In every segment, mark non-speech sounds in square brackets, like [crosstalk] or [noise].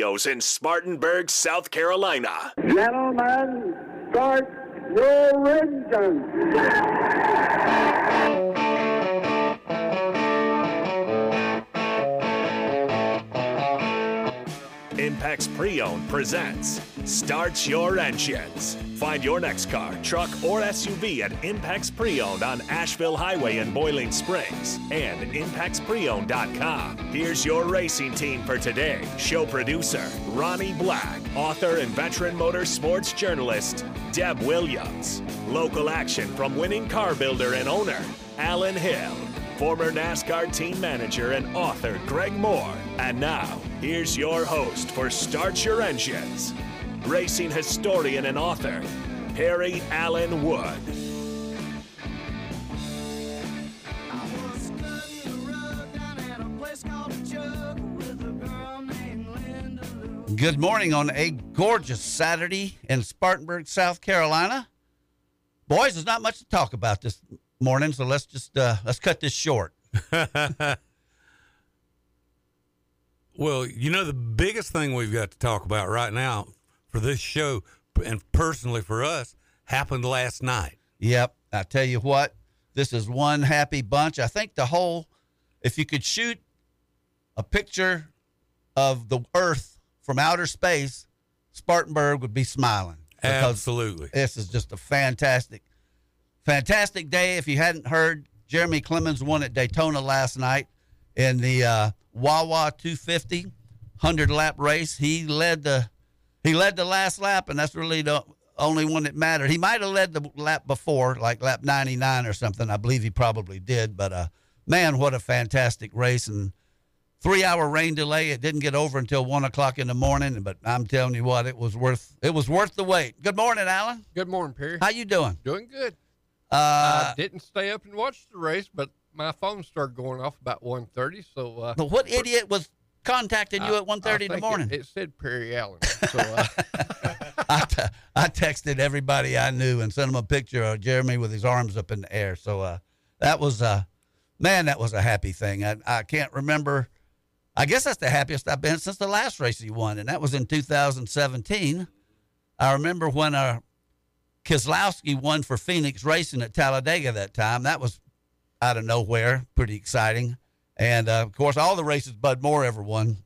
Studios in Spartanburg, South Carolina. Gentlemen, start your engines. Impex Pre-Owned presents Start Your Engines. Find your next car, truck, or SUV at Impex Pre-Owned on Asheville Highway in Boiling Springs and ImpexPreowned.com. Here's your racing team for today. Show producer Ronnie Black, author and veteran motorsports journalist Deb Williams. Local action from winning car builder and owner Alan Hill former NASCAR team manager and author Greg Moore. And now, here's your host for Start Your Engines, racing historian and author, Perry Allen Wood. Good morning on a gorgeous Saturday in Spartanburg, South Carolina. Boys, there's not much to talk about this morning, so let's just uh, let's cut this short. [laughs] well, you know the biggest thing we've got to talk about right now for this show and personally for us happened last night. Yep, I tell you what, this is one happy bunch. I think the whole if you could shoot a picture of the earth from outer space, Spartanburg would be smiling. Absolutely. This is just a fantastic fantastic day. If you hadn't heard, Jeremy Clements won at Daytona last night in the uh, Wawa 250 100 lap race. He led the he led the last lap, and that's really the only one that mattered. He might have led the lap before, like lap 99 or something. I believe he probably did. But uh, man, what a fantastic race! And three hour rain delay. It didn't get over until one o'clock in the morning. But I'm telling you what, it was worth it was worth the wait. Good morning, Alan. Good morning, Perry. How you doing? Doing good. Uh, I didn't stay up and watch the race, but my phone started going off about 1.30, so... Uh, but what idiot was contacting you I- at 1.30 in the morning? It, it said Perry Allen. So, uh, [laughs] I, t- I texted everybody I knew and sent them a picture of Jeremy with his arms up in the air. So uh, that was, uh, man, that was a happy thing. I, I can't remember. I guess that's the happiest I've been since the last race he won, and that was in 2017. I remember when uh, Keselowski won for Phoenix Racing at Talladega that time. That was out of nowhere, pretty exciting. And uh, of course, all the races Bud Moore ever won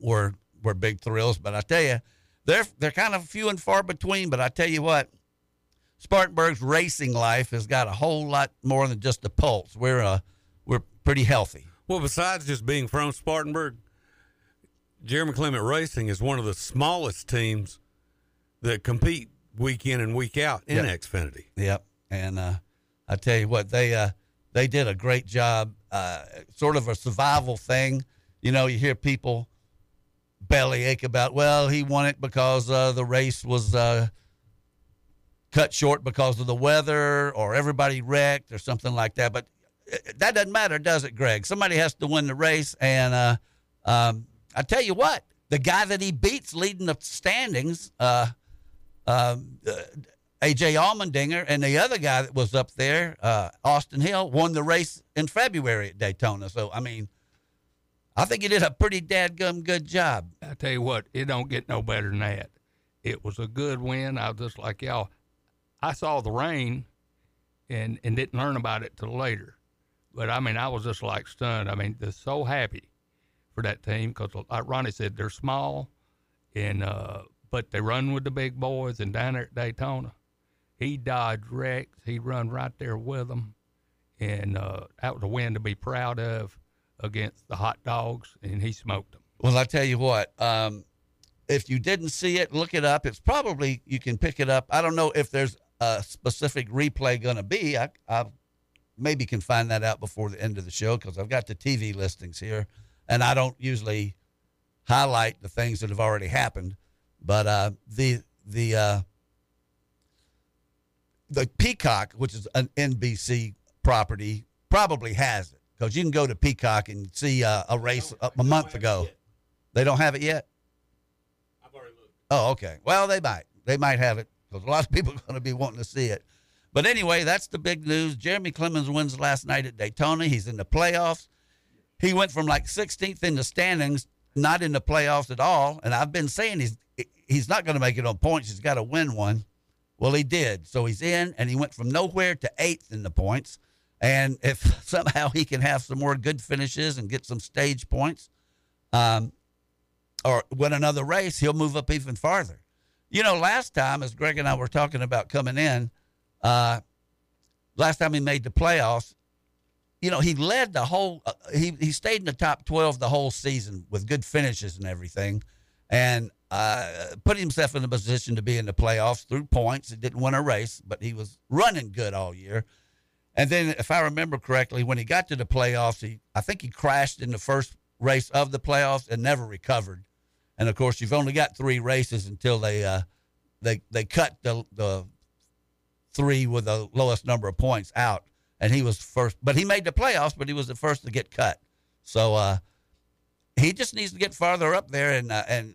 were were big thrills. But I tell you, they're they're kind of few and far between. But I tell you what, Spartanburg's racing life has got a whole lot more than just a pulse. We're uh, we're pretty healthy. Well, besides just being from Spartanburg, Jeremy Clement Racing is one of the smallest teams that compete week in and week out in Yep. Xfinity. Yep. And uh, I tell you what, they uh, they did a great job. Uh, sort of a survival thing. You know, you hear people bellyache about, well, he won it because uh, the race was uh, cut short because of the weather, or everybody wrecked, or something like that. But uh, that doesn't matter, does it, Greg? Somebody has to win the race, and uh, um, I tell you what, the guy that he beats leading the standings. Uh, um, uh, AJ Allmendinger and the other guy that was up there, uh, Austin Hill, won the race in February at Daytona. So, I mean, I think he did a pretty dadgum good job. I tell you what, it don't get no better than that. It was a good win. I was just like y'all. I saw the rain, and and didn't learn about it till later. But I mean, I was just like stunned. I mean, just so happy for that team because, like Ronnie said, they're small, and uh, but they run with the big boys. And down there at Daytona, he dodged wrecks. He run right there with them, and uh, that was a win to be proud of against the hot dogs, and he smoked them. Well, I tell you what, um, if you didn't see it, look it up. It's probably, you can pick it up. I don't know if there's a specific replay going to be. I, I maybe can find that out before the end of the show because I've got the TV listings here and I don't usually highlight the things that have already happened. But uh, the, the, uh, the Peacock, which is an NBC property, probably has it because you can go to Peacock and see uh, a race a, a month ago. They don't have it yet. I've already looked. Oh, okay. Well, they might. They might have it because a lot of people [laughs] are going to be wanting to see it. But anyway, that's the big news. Jeremy Clements wins last night at Daytona. He's in the playoffs. He went from like 16th in the standings not in the playoffs at all. And I've been saying he's he's not going to make it on points. He's got to win one. Well, he did. So he's in, and he went from nowhere to eighth in the points. And if [laughs] somehow he can have some more good finishes and get some stage points, um, or win another race, he'll move up even farther. You know, last time, as Greg and I were talking about coming in, uh, last time he made the playoffs, you know, he led the whole. Uh, he he stayed in the top twelve the whole season with good finishes and everything, and uh, put himself in a position to be in the playoffs through points. He didn't win a race, but he was running good all year. And then, if I remember correctly, when he got to the playoffs, he I think he crashed in the first race of the playoffs and never recovered. And of course, you've only got three races until they uh, they they cut the the three with the lowest number of points out, and he was first. But he made the playoffs, but he was the first to get cut. So uh, he just needs to get farther up there and uh, and and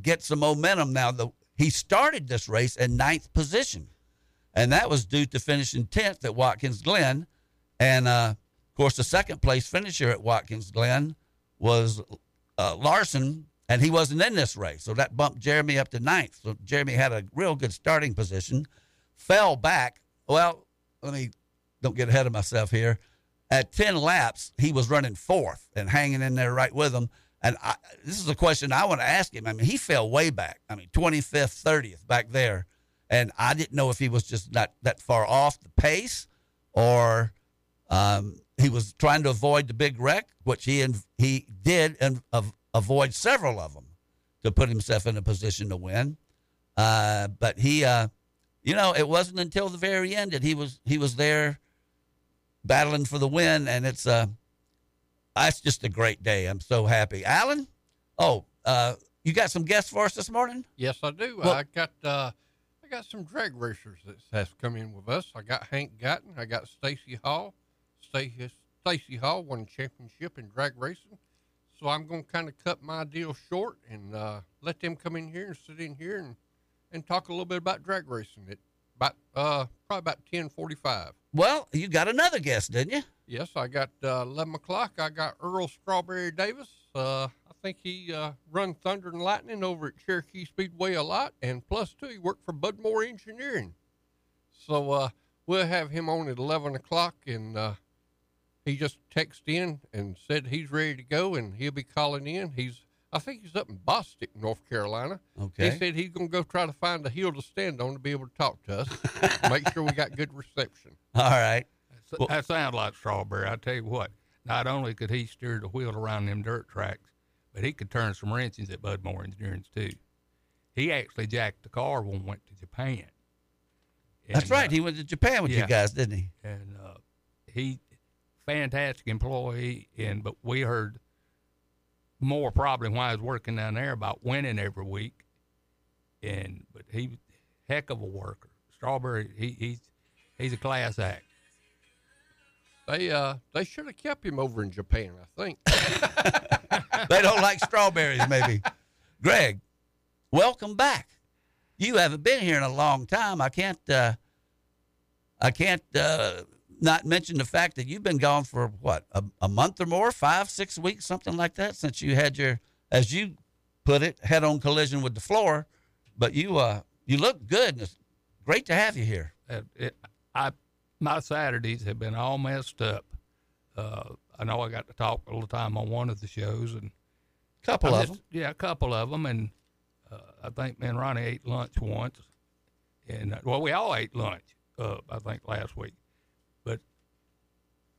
get some momentum. Now the he started this race in ninth position, and that was due to finishing tenth at Watkins Glen, and uh, of course the second place finisher at Watkins Glen was uh, Larson, and he wasn't in this race, so that bumped Jeremy up to ninth. So Jeremy had a real good starting position, fell back. Well, let me don't get ahead of myself here. At ten laps, he was running fourth and hanging in there right with him. And I, this is a question I want to ask him. I mean, he fell way back. I mean, 25th, 30th back there. And I didn't know if he was just not that far off the pace or um, he was trying to avoid the big wreck, which he he did and avoid several of them to put himself in a position to win. Uh, but he, uh, you know, it wasn't until the very end that he was he was there battling for the win, and it's uh, that's just a great day. I'm so happy. Alan, oh, uh, you got some guests for us this morning? Yes, I do. Well- I got uh, I got some drag racers that has come in with us. I got Hank Gatton. I got Stacy Hall. Stacy Stacy Hall won a championship in drag racing. So I'm going to kind of cut my deal short and uh, let them come in here and sit in here and, and talk a little bit about drag racing. It about uh, probably about ten forty five. Well, you got another guest, didn't you? Yes, I got uh, 11 o'clock. I got Earl Strawberry Davis. Uh, I think he uh, run Thunder and Lightning over at Cherokee Speedway a lot. And plus, two, he worked for Bud Moore Engineering. So uh, we'll have him on at 11 o'clock. And uh, he just texted in and said he's ready to go and he'll be calling in. He's, I think he's up in Bostic, North Carolina. Okay. He said he's going to go try to find a hill to stand on to be able to talk to us. [laughs] Make sure we got good reception. All right. That- Well- that sounds like Strawberry. I tell you what, not only could he steer the wheel around them dirt tracks, but he could turn some wrenches at Bud Moore Engineering too. He actually jacked the car when we went to Japan. That's right. uh, He went to Japan with you guys, didn't he? and uh, he fantastic employee. And but we heard more probably while he was working down there about winning every week. And but he heck of a worker. Strawberry, he, he's he's a class act. They uh they should have kept him over in Japan, I think. [laughs] they don't like strawberries, maybe. Greg, welcome back. You haven't been here in a long time. I can't. Uh, I can't uh, not mention the fact that you've been gone for what a, a month or more, five, six weeks, something like that, since you had your, as you put it, head-on collision with the floor. But you, uh, you look good. And it's great to have you here. Uh, it, I my Saturdays have been all messed up. Uh, I know I got to talk a little time on one of the shows, and a Couple I of missed- them. Yeah, a couple of them, and uh, I think me and Ronnie ate lunch once, and uh, well, we all ate lunch. Uh, I think last week,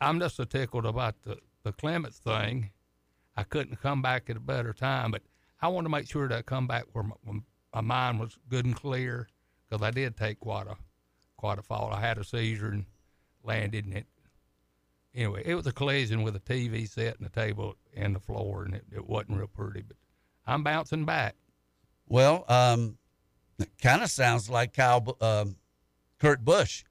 I'm just so tickled about the the Clements thing. I couldn't come back at a better time, but I want to make sure that I come back where my, my mind was good and clear because I did take quite a quite a fall. I had a seizure and landed, and it anyway, it was a collision with a TV set and a table and the floor, and it, it wasn't real pretty. But I'm bouncing back. Well, um, kind of sounds like Kyle, um, Kurt Busch,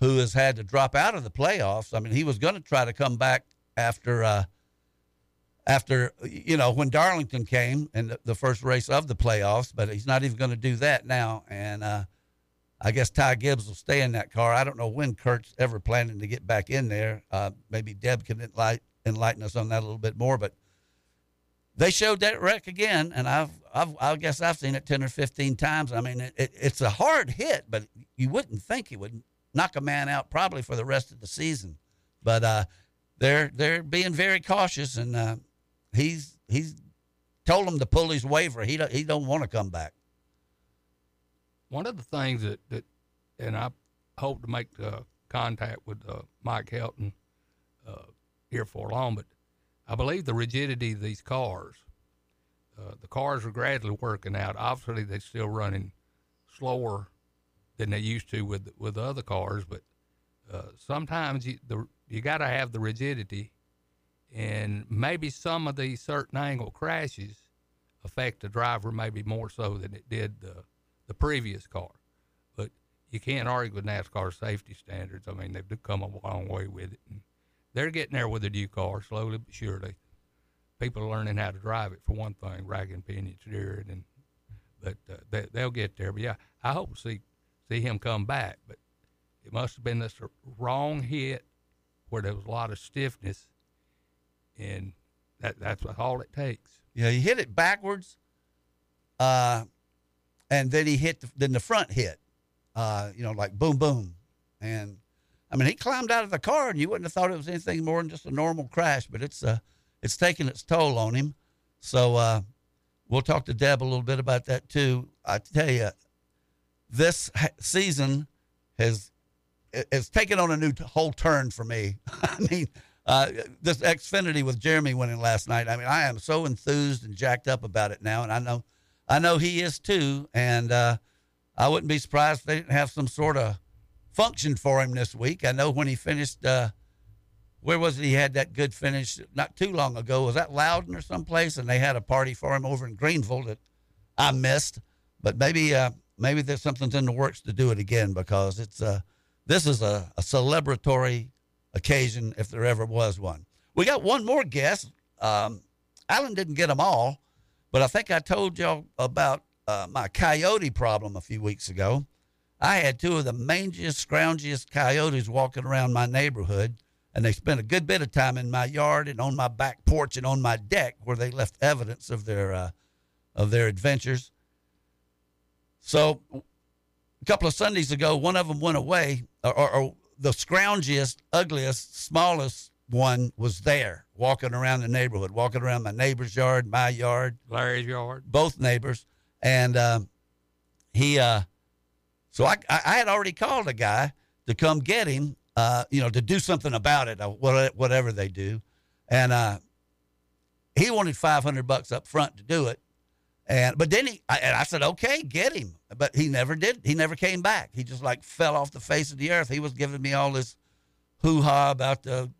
who has had to drop out of the playoffs. I mean, he was going to try to come back after, uh, after you know, when Darlington came in the, the first race of the playoffs, but he's not even going to do that now. And uh, I guess Ty Gibbs will stay in that car. I don't know when Kurt's ever planning to get back in there. Uh, maybe Deb can enlighten, enlighten us on that a little bit more, but they showed that wreck again, and I've, I've I guess I've seen it ten or fifteen times. I mean, it, it, it's a hard hit, but you wouldn't think it would knock a man out probably for the rest of the season. But uh, they're they're being very cautious, and uh, he's he's told him to pull his waiver. He don't, he don't want to come back. One of the things that, that and I hope to make uh, contact with uh, Mike Helton uh, here for long, but I believe the rigidity of these cars, uh, the cars are gradually working out. Obviously, they're still running slower than they used to with with the other cars, but uh, sometimes you the you got to have the rigidity, and maybe some of these certain angle crashes affect the driver maybe more so than it did the the previous car. But you can't argue with NASCAR safety standards. I mean, they've come a long way with it. And they're getting there with the new car slowly but surely. People are learning how to drive it for one thing, rack and pinion steering, and but uh, they, they'll get there. But yeah, I hope to see see him come back. But it must have been this wrong hit where there was a lot of stiffness, and that that's all it takes. Yeah, he hit it backwards, uh, and then he hit the, then the front hit, uh, you know, like boom, boom, and I mean he climbed out of the car, and you wouldn't have thought it was anything more than just a normal crash, but it's uh, it's taking its toll on him. So uh, we'll talk to Deb a little bit about that too. I tell you, this season has it's taken on a new whole turn for me. [laughs] I mean, uh, this Xfinity with Jeremy winning last night. I mean, I am so enthused and jacked up about it now, and I know, I know he is too. And uh, I wouldn't be surprised if they didn't have some sort of function for him this week. I know when he finished, uh, where was it? He had that good finish not too long ago. Was that Loudon or someplace? And they had a party for him over in Greenville that I missed. But maybe, uh, maybe there's something's in the works to do it again because it's uh, this is a, a celebratory occasion if there ever was one. We got one more guest. Um, Alan didn't get them all, but I think I told y'all about uh, my coyote problem a few weeks ago. I had two of the mangiest, scroungiest coyotes walking around my neighborhood, and they spent a good bit of time in my yard and on my back porch and on my deck where they left evidence of their uh, of their adventures. So a couple of Sundays ago, one of them went away, or, or, or the scroungiest, ugliest, smallest one was there, walking around the neighborhood, walking around my neighbor's yard, my yard, Larry's yard, both neighbors, and um, he. Uh, so I, I had already called a guy to come get him, uh, you know, to do something about it, uh, whatever they do, and uh, he wanted five hundred bucks up front to do it. And but then he I, and I said, okay, get him. But he never did. He never came back. He just like fell off the face of the earth. He was giving me all this hoo ha about the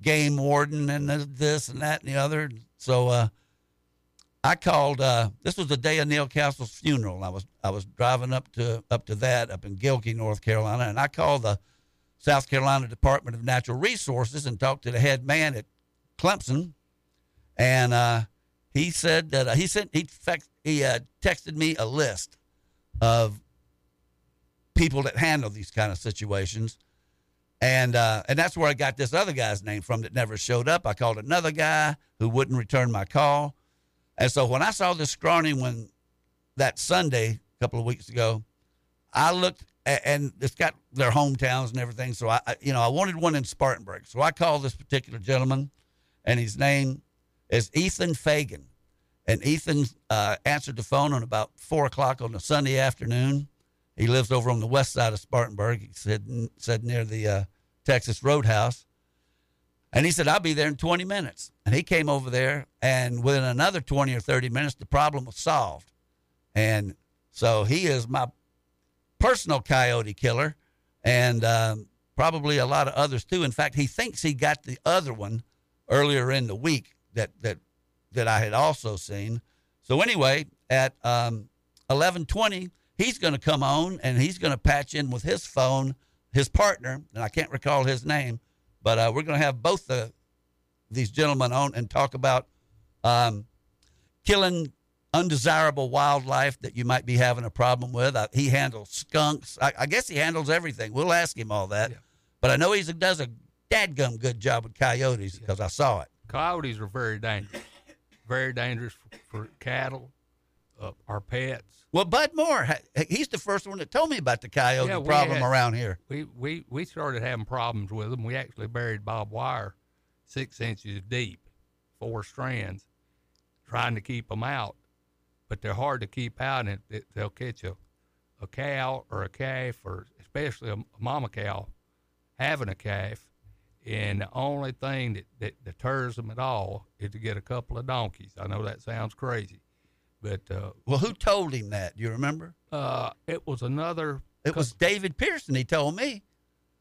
game warden and the, this and that and the other. So uh, I called. Uh, this was the day of Neil Castles' funeral. I was I was driving up to up to that up in Gilkey, North Carolina, and I called the South Carolina Department of Natural Resources and talked to the head man at Clemson, and uh, he said that uh, he sent he fact he uh, texted me a list of people that handle these kind of situations, and uh, and that's where I got this other guy's name from that never showed up. I called another guy who wouldn't return my call, and so when I saw this scrawny one that Sunday a couple of weeks ago, I looked and it's got their hometowns and everything. So I, you know, I wanted one in Spartanburg. So I called this particular gentleman, and his name is Ethan Fagan. And Ethan uh, answered the phone on about four o'clock on a Sunday afternoon. He lives over on the west side of Spartanburg. He said, said near the uh, Texas Roadhouse. And he said, I'll be there in 20 minutes. And he came over there, and within another 20 or 30 minutes, the problem was solved. And so he is my personal coyote killer, and um, probably a lot of others too. In fact, he thinks he got the other one earlier in the week that that that I had also seen. So anyway, at um, eleven twenty, he's going to come on and he's going to patch in with his phone, his partner, and I can't recall his name, but uh, we're going to have both the these gentlemen on and talk about um, killing undesirable wildlife that you might be having a problem with. Uh, he handles skunks. I, I, guess he handles everything. We'll ask him all that. Yeah. But I know he does a dadgum good job with coyotes because yeah. I saw it. Coyotes are very dangerous. very dangerous for, for cattle, uh, our pets. Well, Bud Moore, he's the first one that told me about the coyote Yeah, problem had- around here. We, we, we started having problems with them. We actually buried barbed wire six inches deep, four strands, trying to keep them out. But they're hard to keep out, and it, they'll catch a, a cow or a calf, or especially a, a mama cow having a calf. And the only thing that, that deters them at all is to get a couple of donkeys. I know that sounds crazy, but uh, Well, who told him that? Do you remember? uh, it was another. It was David Pearson. He told me.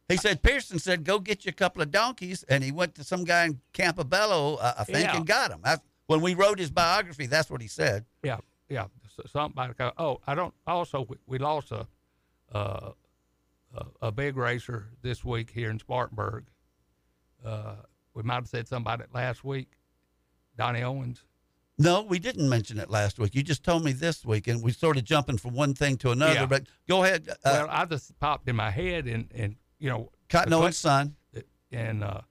He said Pearson said, "Go get you a couple of donkeys," and he went to some guy in Campobello, uh, I think, Yeah. and got them. I, when we wrote his biography, that's what he said. Yeah, yeah. s- Something about. Oh, I don't. Also, we, we lost a, uh, a a big racer this week here in Spartanburg. Uh, we might have said something about it last week. Donnie Owens. No, we didn't mention it last week. You just told me this week, and we sort of jumping from one thing to another. Yeah. But go ahead, uh, well, I just popped in my head, and and you know, Cotton Owens' son. and uh,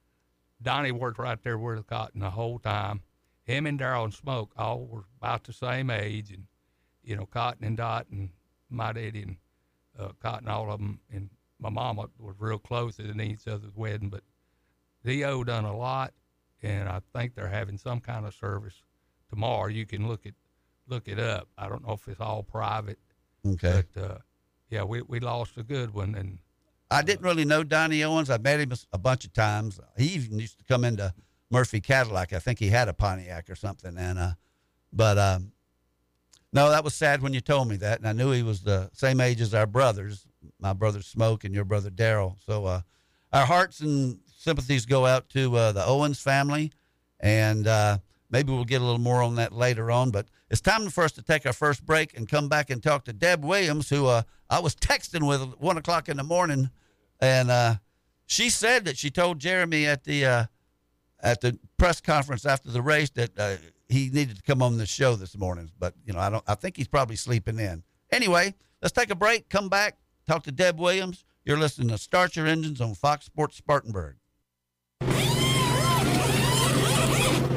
Donnie worked right there with Cotton the whole time. Him and Daryl and Smoke all were about the same age, and you know, Cotton and Dot and my daddy and uh, Cotton, all of them, and my mama was real close at each other's wedding. But Dio done a lot, and I think they're having some kind of service tomorrow. You can look it look it up. I don't know if it's all private, Okay. but uh, yeah, we we lost a good one, and I didn't really know Donnie Owens. I met him a bunch of times. He even used to come into Murphy Cadillac. I think he had a Pontiac or something. And uh, but um, no, that was sad when you told me that. And I knew he was the same age as our brothers, my brother Smoke and your brother Daryl. So uh, our hearts and sympathies go out to uh, the Owens family, and uh, maybe we'll get a little more on that later on. But it's time for us to take our first break and come back and talk to Deb Williams, who uh, I was texting with at one o'clock in the morning, and uh, she said that she told Jeremy at the uh, at the press conference after the race that uh, he needed to come on the show this morning. But you know, I don't. I think he's probably sleeping in. Anyway, let's take a break. Come back. Talk to Deb Williams. You're listening to Start Your Engines on Fox Sports Spartanburg.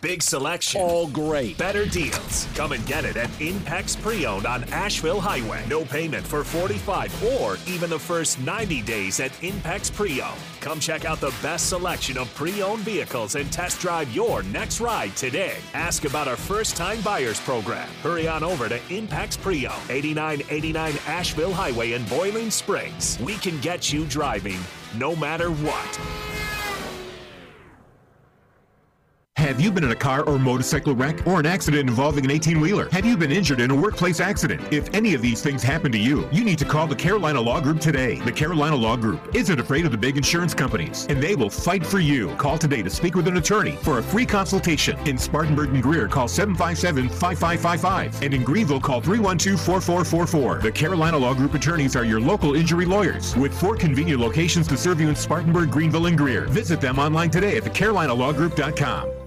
Big selection. All great. Better deals. Come and get it at Impex Pre-Owned on Asheville Highway. No payment for 45 or even the first 90 days at Impex Pre-Owned. Come check out the best selection of pre-owned vehicles and test drive your next ride today. Ask about our first-time buyers program. Hurry on over to Impex Pre-Owned, 8989 Asheville Highway in Boiling Springs. We can get you driving no matter what. Have you been in a car or motorcycle wreck or an accident involving an 18 wheeler? Have you been injured in a workplace accident? If any of these things happen to you, you need to call the Carolina Law Group today. The Carolina Law Group isn't afraid of the big insurance companies, and they will fight for you. Call today to speak with an attorney for a free consultation. In Spartanburg and Greer, call 757 5555. And in Greenville, call 312 4444. The Carolina Law Group attorneys are your local injury lawyers with four convenient locations to serve you in Spartanburg, Greenville, and Greer. Visit them online today at thecarolinalawgroup.com.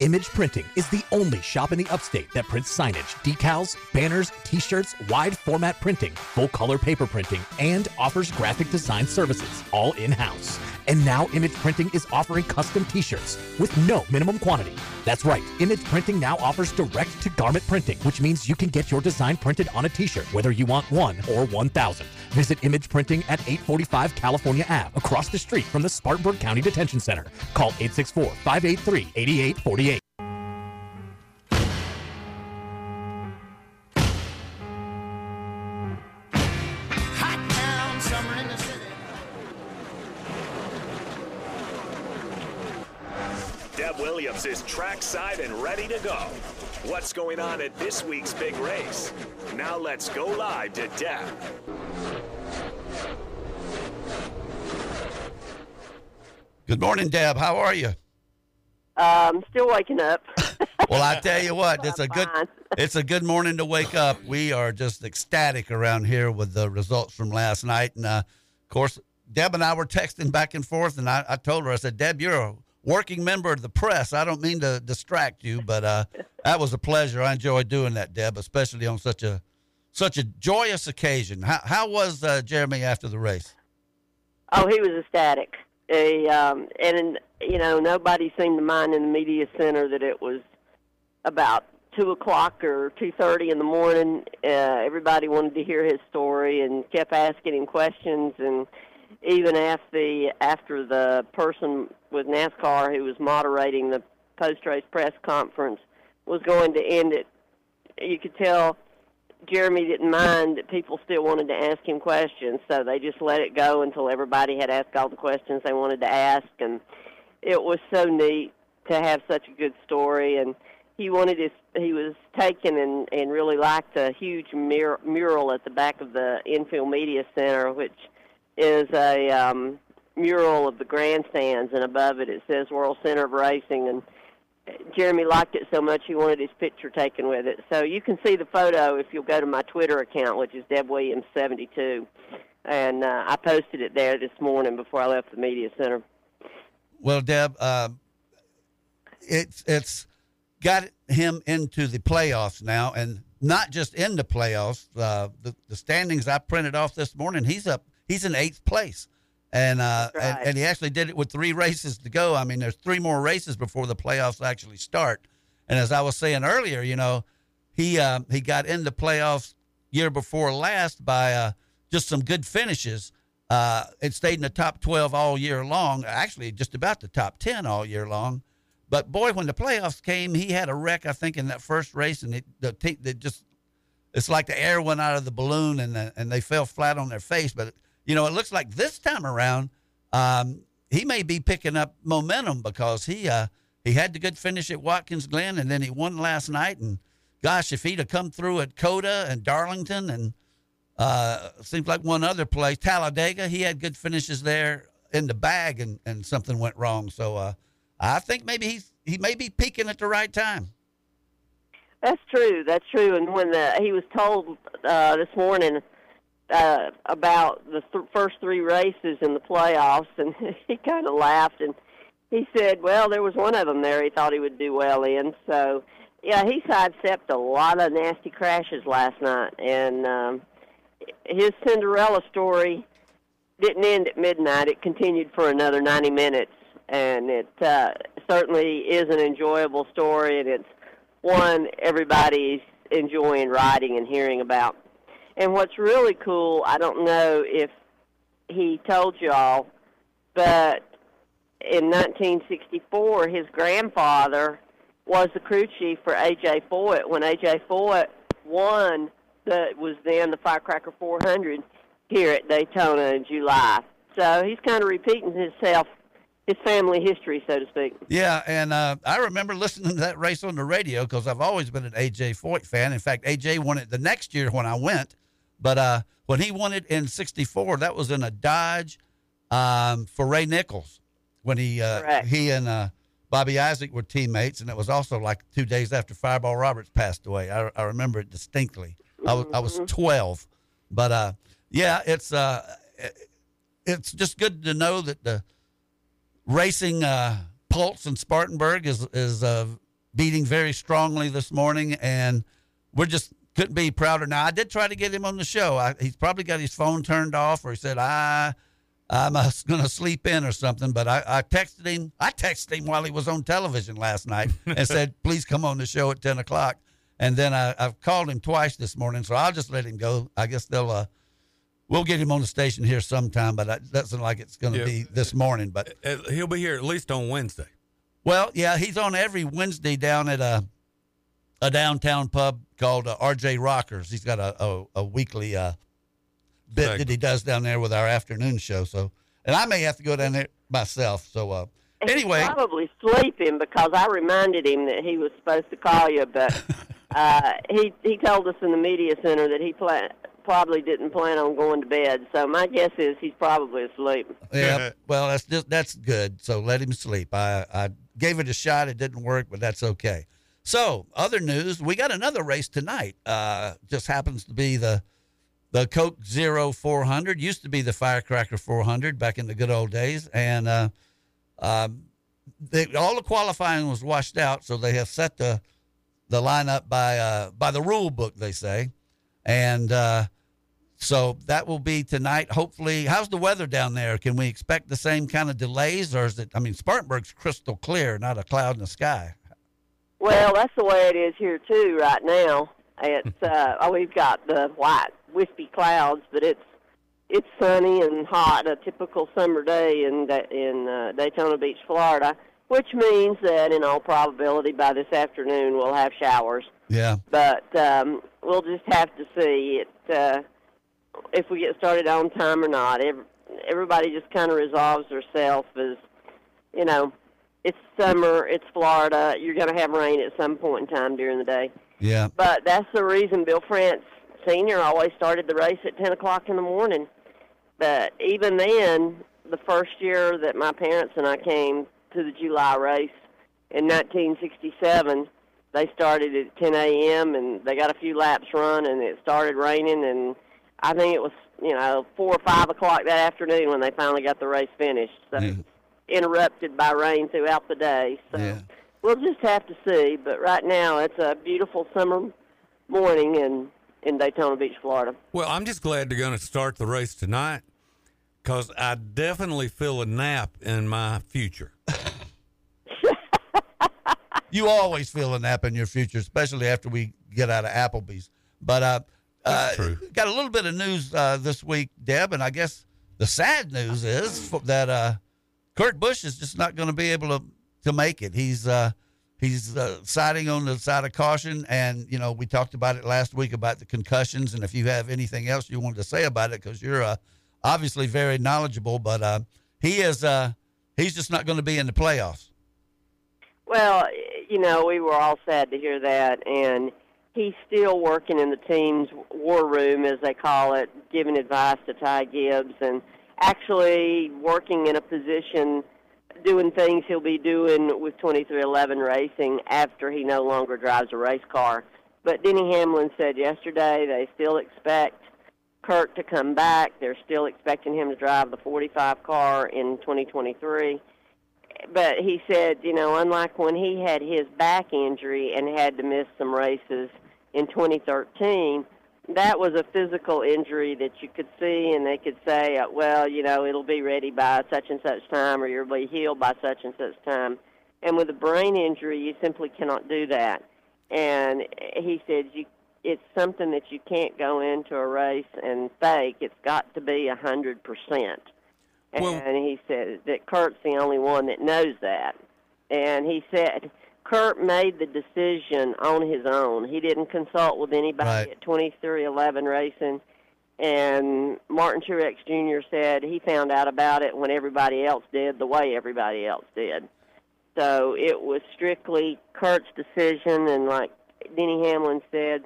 Image Printing is the only shop in the upstate that prints signage, decals, banners, t shirts, wide format printing, full color paper printing, and offers graphic design services, all in house. And now Image Printing is offering custom t shirts with no minimum quantity. That's right, Image Printing now offers direct to garment printing, which means you can get your design printed on a t shirt, whether you want one or 1,000. Visit Image Printing at 845 California Ave, across the street from the Spartanburg County Detention Center. Call 864 583 8848. Deb Williams is trackside and ready to go. What's going on at this week's big race? Now let's go live to Deb. Good morning, Deb. How are you? Um, still waking up. [laughs] Well, I tell you what, it's a good [laughs] it's a good morning to wake up. We are just ecstatic around here with the results from last night, and uh, of course, Deb and I were texting back and forth, and I, I told her, I said, Deb, you're a working member of the press. I don't mean to distract you, but uh, that was a pleasure. I enjoyed doing that, Deb, especially on such a such a joyous occasion. How how was uh, Jeremy after the race? Oh, he was ecstatic. He, um, and you know, nobody seemed to mind in the media center that it was about two o'clock or two thirty in the morning. Uh, everybody wanted to hear his story and kept asking him questions. And even after the after the person with NASCAR who was moderating the post race press conference was going to end it, you could tell Jeremy didn't mind that people still wanted to ask him questions, so they just let it go until everybody had asked all the questions they wanted to ask, and it was so neat to have such a good story. And he wanted his, he was taken and and really liked a huge mur- mural at the back of the infield media center, which is a um, mural of the grandstands, and above it it says World Center of Racing, and Jeremy liked it so much he wanted his picture taken with it. So you can see the photo if you'll go to my Twitter account, which is Deb Williams seventy two, and uh, I posted it there this morning before I left the media center. Well, Deb, uh, it's it's got him into the playoffs now, and not just in the playoffs. Uh, the the standings I printed off this morning, he's up. He's in eighth place, and uh, and, and he actually did it with three races to go. I mean, there's three more races before the playoffs actually start. And as I was saying earlier, you know, he uh, he got in the playoffs year before last by uh, just some good finishes. Uh, it stayed in the top 12 all year long, actually, just about the top 10 all year long. But boy, when the playoffs came, he had a wreck, I think, in that first race, and it, the, te- the just it's like the air went out of the balloon and the, and they fell flat on their face. But you know, it looks like this time around, um, he may be picking up momentum because he uh, he had the good finish at Watkins Glen, and then he won last night. And gosh, if he'd have come through at COTA and Darlington and uh, seems like one other place, Talladega, he had good finishes there in the bag, and, and something went wrong. So uh, I think maybe he's he may be peaking at the right time. That's true. That's true. And when the, he was told uh, this morning uh, about the th- first three races in the playoffs, and [laughs] he kind of laughed and he said, "Well, there was one of them there he thought he would do well in." So, yeah, he sidestepped a lot of nasty crashes last night, and um, his Cinderella story didn't end at midnight. It continued for another 90 minutes, and it uh, certainly is an enjoyable story, and it's one everybody's enjoying writing and hearing about. And what's really cool, I don't know if he told y'all, but in 1964, his grandfather was the crew chief for A.J. Foyt when A.J. Foyt won that was then the Firecracker 400 here at Daytona in July. So he's kind of repeating himself, his family history, so to speak. Yeah, and uh, I remember listening to that race on the radio because I've always been an AJ Foyt fan. In fact, AJ won it the next year when I went, but uh, when he won it in '64, that was in a Dodge um, for Ray Nichels when he uh, he and uh, Bobby Isaac were teammates, and it was also like two days after Fireball Roberts passed away. I, I remember it distinctly. I was I was 12, but uh, yeah, it's uh, it's just good to know that the racing uh, pulse in Spartanburg is is uh, beating very strongly this morning, and we're just couldn't be prouder. Now, I did try to get him on the show. I, he's probably got his phone turned off, or he said, "I, I'm uh, going to sleep in or something." But I, I texted him. I texted him while he was on television last night and said, [laughs] "Please come on the show at ten o'clock." And then I, I've called him twice this morning, so I'll just let him go. I guess they'll. Uh, We'll get him on the station here sometime, but it doesn't like it's going to Yeah. be this morning. But He'll be here at least on Wednesday. well, yeah, he's on every Wednesday down at a a downtown pub called uh, RJ Rockers. He's got a a, a weekly uh, bit Segment. that he does down there with our afternoon show. So, and I may have to go down there myself. So, uh, anyway, He's probably sleeping because I reminded him that he was supposed to call you, but [laughs] uh, he he told us in the media center that he plan, probably didn't plan on going to bed. So my guess is he's probably asleep. yeah, [laughs] well, that's just that's good. So let him sleep. I I gave it a shot. It didn't work, but that's okay. So, other news, we got another race tonight. Uh, just happens to be the the Coke Zero 400. Used to be the Firecracker 400 back in the good old days, and uh, um, they, all the qualifying was washed out, so they have set the the lineup by uh, by the rule book, they say, and uh, so that will be tonight. Hopefully, how's the weather down there? Can we expect the same kind of delays, or is it? I mean, Spartanburg's crystal clear, not a cloud in the sky. Well, that's the way it is here too right now. It's [laughs] uh, oh, we've got the white wispy clouds, but it's it's sunny and hot, a typical summer day in in uh, Daytona Beach, Florida. Which means that in all probability by this afternoon we'll have showers. Yeah. But um, we'll just have to see it uh, if we get started on time or not. Every, everybody just kind of resolves herself as, you know, it's summer, it's Florida. You're going to have rain at some point in time during the day. Yeah. But that's the reason Bill France Senior always started the race at 10 o'clock in the morning. But even then, the first year that my parents and I came to the July race in 1967, they started at 10 a.m. and they got a few laps run, and it started raining. And I think it was you know four or five o'clock that afternoon when they finally got the race finished. So Yeah. Interrupted by rain throughout the day. So Yeah. we'll just have to see. But right now, it's a beautiful summer morning in in Daytona Beach, Florida. Well, I'm just glad they're going to start the race tonight because I definitely feel a nap in my future. [laughs] You always feel a nap in your future, especially after we get out of Applebee's. But uh, uh, got a little bit of news uh, this week, Deb, and I guess the sad news is that uh, Kurt Busch is just not going to be able to to make it. He's uh, he's uh, siding on the side of caution, and you know we talked about it last week about the concussions, and if you have anything else you wanted to say about it, because you're uh, obviously very knowledgeable, but uh, he is uh, he's just not going to be in the playoffs. Well, you know, we were all sad to hear that, and he's still working in the team's war room, as they call it, giving advice to Ty Gibbs, and actually working in a position doing things he'll be doing with 23XI Racing after he no longer drives a race car. But Denny Hamlin said yesterday they still expect Kurt to come back. They're still expecting him to drive the 45 car in 2023 but he said, you know, unlike when he had his back injury and had to miss some races in 2013, that was a physical injury that you could see, and they could say, uh, well, you know, it'll be ready by such and such time, or you'll be healed by such and such time. And with a brain injury, you simply cannot do that. And he said, you, it's something that you can't go into a race and fake. It's got to be a hundred percent. Well- And he said that Kurt's the only one that knows that. And he said Kurt made the decision on his own. He didn't consult with anybody Right. at 23XI Racing. And Martin Truex Jr. said he found out about it when everybody else did, the way everybody else did. So it was strictly Kurt's decision, and like Denny Hamlin said,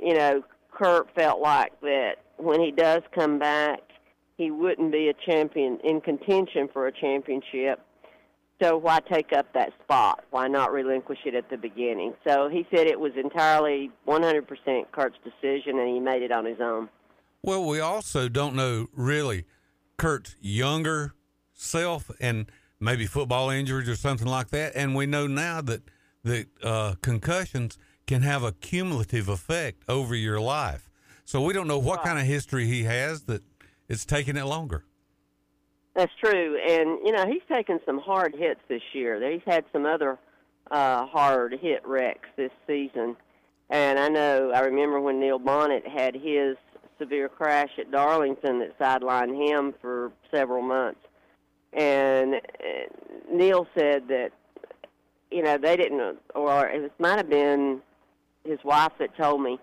you know, Kurt felt like that when he does come back, he wouldn't be a champion in contention for a championship. So why take up that spot? Why not relinquish it at the beginning? So he said it was entirely 100% Kurt's decision, and he made it on his own. Well, we also don't know really Kurt's younger self and maybe football injuries or something like that. And we know now that that uh, concussions can have a cumulative effect over your life. So we don't know what kind of history he has that it's taking it longer. That's true, and you know he's taken some hard hits this year. He's had some other uh, hard hit wrecks this season, and I know I remember when Neil Bonnett had his severe crash at Darlington that sidelined him for several months, and uh, Neil said that you know they didn't, or it might have been his wife that told me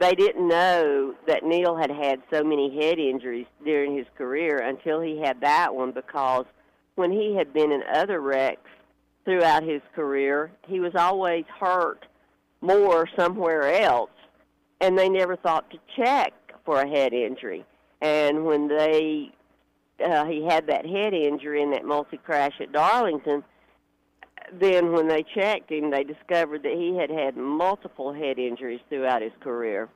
they didn't know that Neil had had so many head injuries during his career until he had that one because when he had been in other wrecks throughout his career, he was always hurt more somewhere else, and they never thought to check for a head injury. And when they uh, he had that head injury in that multi crash at Darlington, then when they checked him, they discovered that he had had multiple head injuries throughout his career.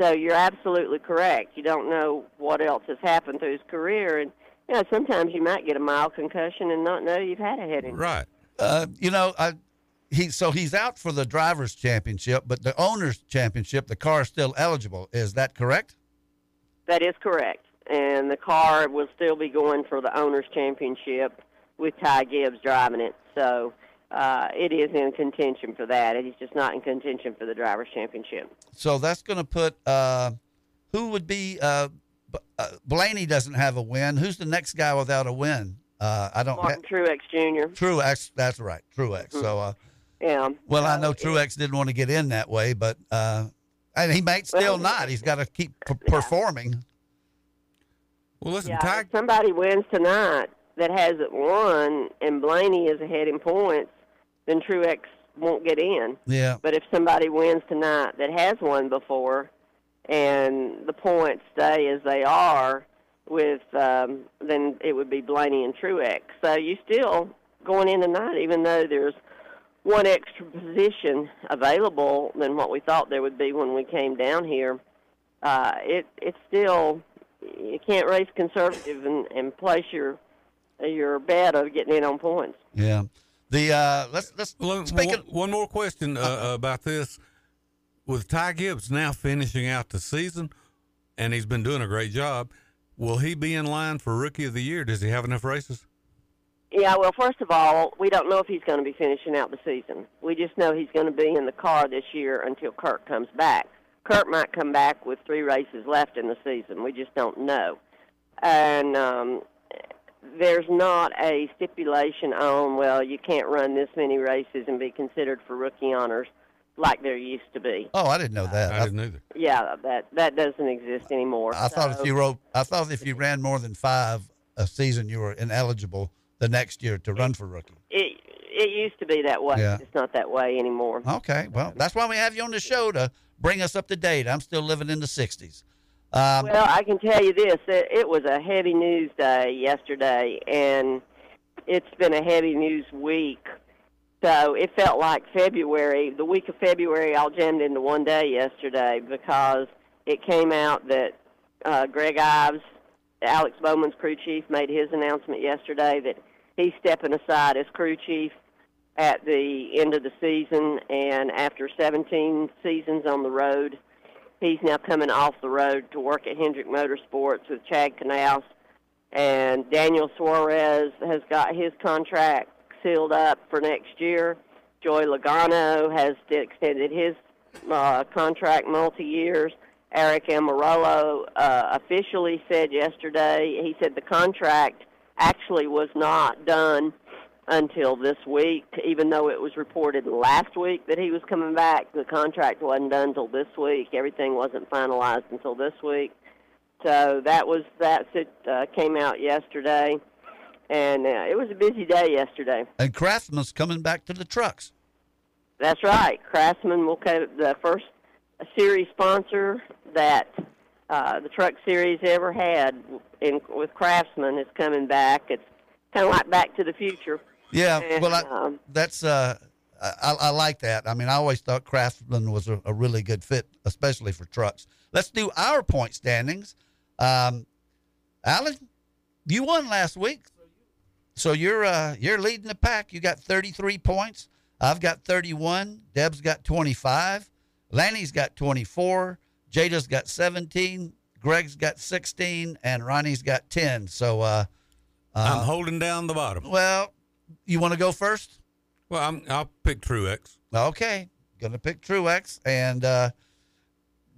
So you're absolutely correct. You don't know what else has happened through his career, and you know sometimes you might get a mild concussion and not know you've had a head injury. Right. Uh, you know, I, he so he's out for the drivers' championship, but the owners' championship, the car is still eligible. Is that correct? That is correct, and the car will still be going for the owners' championship with Ty Gibbs driving it. So uh, it is in contention for that. It is just not in contention for the drivers' championship. So that's going to put uh, who would be uh, B- uh, Blaney doesn't have a win. Who's the next guy without a win? Uh, I don't. Martin Truex Jr. Truex, that's right, Truex. So, uh, Yeah. well, I know Truex didn't want to get in that way, but uh, and he might still Well, not. He's got to keep p- performing. Well, listen, Yeah, if somebody wins tonight that hasn't won, and Blaney is ahead in points, then Truex won't get in. Yeah. But if somebody wins tonight that has won before, and the points stay as they are, with um, then it would be Blaney and Truex. So you still going in tonight, even though there's one extra position available than what we thought there would be when we came down here. Uh, it it's still you can't race conservative and, and place your your bad of getting in on points. Yeah. The uh, let's let's speak one, one more question uh, about this. With Ty Gibbs now finishing out the season, and he's been doing a great job, will he be in line for Rookie of the Year? Does he have enough races? Yeah, well, first of all, we don't know if he's going to be finishing out the season. We just know he's going to be in the car this year until Kurt comes back. Kurt might come back with three races left in the season. We just don't know. And um, there's not a stipulation on, well, you can't run this many races and be considered for rookie honors like there used to be. Oh, I didn't know that. I didn't either. Yeah, that that doesn't exist anymore. I thought if you wrote, I thought if you ran more than five a season, you were ineligible the next year to run for rookie. it it used to be that way. Yeah. It's not that way anymore. Okay, well, that's why we have you on the show to bring us up to date. I'm still living in the '60s. Um, Well, I can tell you this: it, it was a heavy news day yesterday, and it's been a heavy news week. So it felt like February, the week of February, all jammed into one day yesterday because it came out that uh, Greg Ives, Alex Bowman's crew chief, made his announcement yesterday that he's stepping aside as crew chief at the end of the season, and after 17 seasons on the road, he's now coming off the road to work at Hendrick Motorsports with Chad Knaus. And Daniel Suarez has got his contract sealed up for next year. Joey Logano has extended his uh, contract multi years. Aric Almirola uh, officially said yesterday, he said the contract actually was not done until this week, even though it was reported last week that he was coming back. The contract wasn't done until this week. Everything wasn't finalized until this week. So that was that it uh, came out yesterday, and uh, it was a busy day yesterday. and Craftsman's coming back to the trucks. That's right. Craftsman will co- the first series sponsor that uh, the Truck Series ever had in, with Craftsman is coming back. It's kind of like Back to the Future. Yeah, And, well, I, um, that's uh, I, I like that. I mean, I always thought Craftsman was a, a really good fit, especially for trucks. Let's do our point standings. Um, Alan, you won last week, so you're uh, you're leading the pack. You got 33 points. I've got 31. Deb's got 25. Lanny's got 24. Jada's got 17. Greg's got 16. And Ronnie's got 10. So, uh, I'm holding down the bottom. well, you want to go first? Well, I'm, I'll pick Truex. Okay. Going to pick Truex. And uh,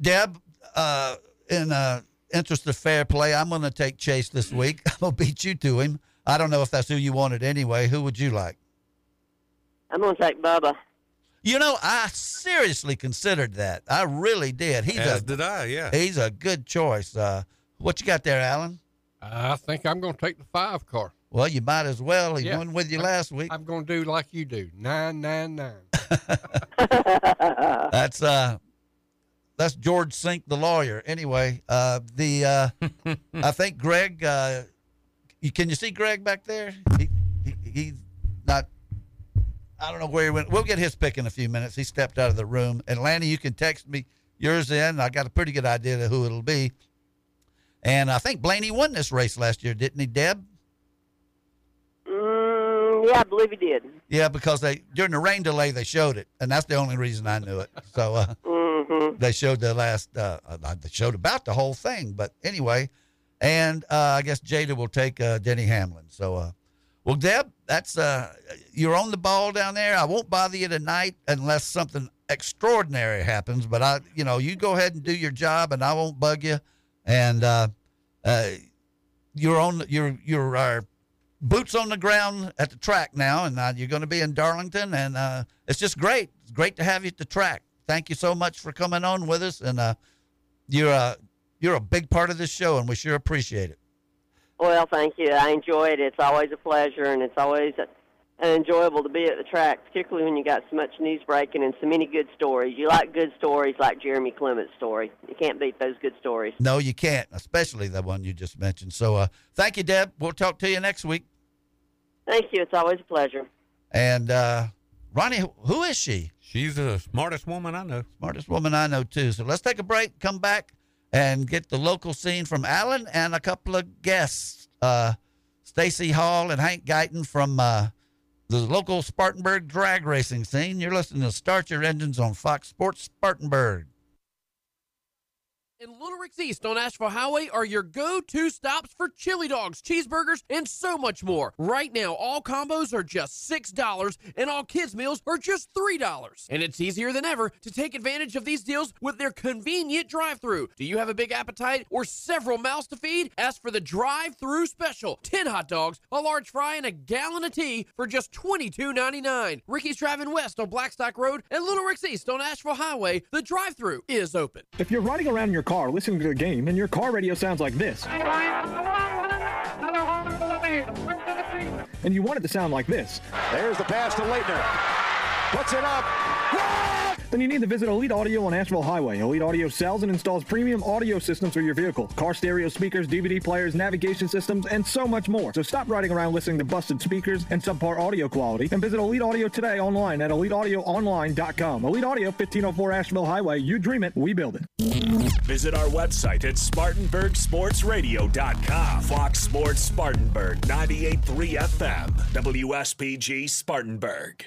Deb, uh, in uh, interest of fair play, I'm going to take Chase this week. [laughs] I'm going to beat you to him. I don't know if that's who you wanted anyway. Who would you like? I'm going to take Bubba. You know, I seriously considered that. I really did. He's As a did I, yeah. he's a good choice. Uh, what you got there, Alan? I think I'm going to take the five car. Well, you might as well. He Yeah. won with you I'm- last week. I'm going to do like you do. Nine nine nine. [laughs] [laughs] That's uh, that's George Sink, the lawyer. Anyway, uh, the uh, [laughs] I think Greg. Uh, you, can you see Greg back there? He, he he's not. I don't know where he went. We'll get his pick in a few minutes. He stepped out of the room. And Lanny, you can text me yours in. I got a pretty good idea of who it'll be. And I think Blaney won this race last year, didn't he, Deb? Yeah, I believe he did. Yeah, because they during the rain delay they showed it, and that's the only reason I knew it. So uh, hmm they showed the last, uh, uh, they showed about the whole thing. But anyway, and uh, I guess Jada will take uh, Denny Hamlin. So, uh, well, Deb, that's uh, you're on the ball down there. I won't bother you tonight unless something extraordinary happens. But I, you know, you go ahead and do your job, and I won't bug you. And uh, uh, you're on, you're you're our boots on the ground at the track now, and uh, you're going to be in Darlington, and uh, it's just great. It's great to have you at the track. Thank you so much for coming on with us, and uh, you're a you're a big part of this show, and we sure appreciate it. Well, thank you. I enjoy it. It's always a pleasure, and it's always uh enjoyable to be at the track, particularly when you got so much news breaking and so many good stories. You like good stories like Jeremy Clements' story. You can't beat those good stories. No, you can't, especially the one you just mentioned. So, uh, thank you, Deb. We'll talk to you next week. Thank you. It's always a pleasure. And uh, Ronnie, who- who is she? She's the smartest woman I know. Smartest woman I know too. So let's take a break, come back, and get the local scene from Alan and a couple of guests, uh, Stacy Hall and Hank Guyton from uh, the local Spartanburg drag racing scene. You're listening to Start Your Engines on Fox Sports Spartanburg. And Little Rick's East on Asheville Highway are your go-to stops for chili dogs, cheeseburgers, and so much more. Right now, all combos are just $6 and all kids meals are just $3. And it's easier than ever to take advantage of these deals with their convenient drive-through. Do you have a big appetite or several mouths to feed? Ask for the drive-through special. 10 hot dogs, a large fry, and a gallon of tea for just $22.99. Ricky's Driving West on Blackstock Road and Little Rick's East on Asheville Highway. The drive-through is open. If you're riding around your car listening to the game and your car radio sounds like this, and you want it to sound like this, There's the pass to Leitner. Puts it up. Then you need to visit Elite Audio on Asheville Highway. Elite Audio sells and installs premium audio systems for your vehicle, car stereo speakers, DVD players, navigation systems, and so much more. So stop riding around listening to busted speakers and subpar audio quality and visit Elite Audio today online at eliteaudioonline.com. Elite Audio, 1504 Asheville Highway. You dream it, we build it. Visit our website at SpartanburgSportsRadio.com. Fox Sports Spartanburg, 98.3 FM, WSPG Spartanburg.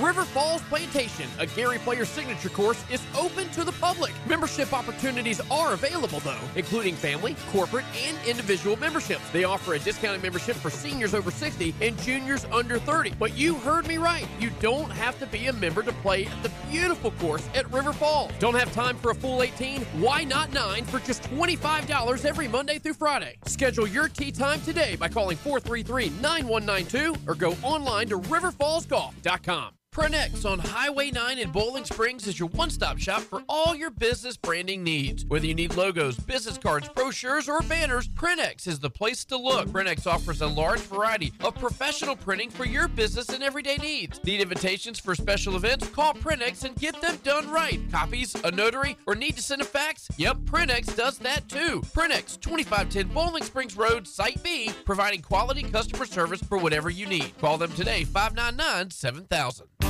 River Falls Plantation, a Gary Player signature course, is open to the public. Membership opportunities are available, though, including family, corporate, and individual memberships. They offer a discounted membership for seniors over 60 and juniors under 30. But you heard me right. You don't have to be a member to play at the beautiful course at River Falls. Don't have time for a full 18? Why not 9 for just $25 every Monday through Friday? Schedule your tee time today by calling 433 9192 or go online to riverfallsgolf.com. Prenex on Highway 9 in Boiling Springs is your one stop shop for all your business branding needs. Whether you need logos, business cards, brochures, or banners, Prenex is the place to look. Prenex offers a large variety of professional printing for your business and everyday needs. Need invitations for special events? Call Prenex and get them done right. Copies, a notary, or need to send a fax? Yep, Prenex does that too. Prenex, 2510 Boiling Springs Road, Site B, providing quality customer service for whatever you need. Call them today, 599 7000.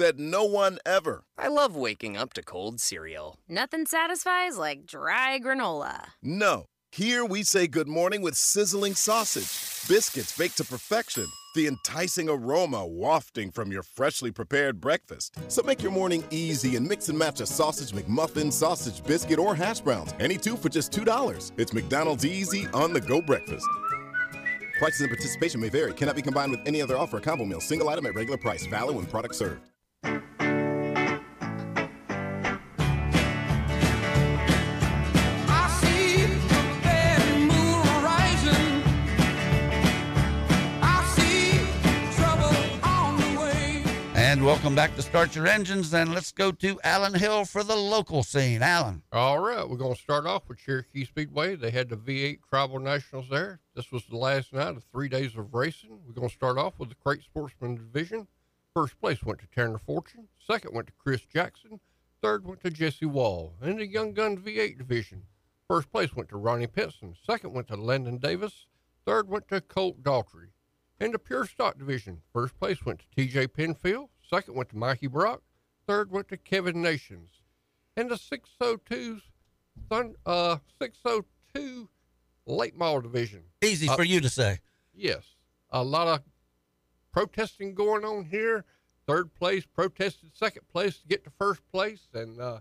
Said no one ever. I love waking up to cold cereal. Nothing satisfies like dry granola. No. Here we say good morning with sizzling sausage, biscuits baked to perfection, the enticing aroma wafting from your freshly prepared breakfast. So make your morning easy and mix and match a sausage McMuffin, sausage biscuit, or hash browns. Any two for just $2. It's McDonald's easy on the go breakfast. Prices and participation may vary. Cannot be combined with any other offer. Combo meal. Single item at regular price. Valid when product served. And welcome back to Start Your Engines. And let's go to Allen Hill for the local scene. Allen. All right, we're going to start off with Cherokee Speedway. They had the V8 Tribal Nationals there. This was the last night of three days of racing. We're going to start off with the Crate Sportsman Division. First place went to Tanner Fortune. Second went to Chris Jackson. Third went to Jesse Wall. In the Young Gun V8 division, first place went to Ronnie Pinson. Second went to Landon Davis. Third went to Colt Daltrey. In the Pure Stock division, first place went to TJ Penfield. Second went to Mikey Brock. Third went to Kevin Nations. In the 602s, thun- uh, 602 late model division. Easy Uh, for you to say. Yes. A lot of protesting going on here. Third place protested second place to get to first place. And uh,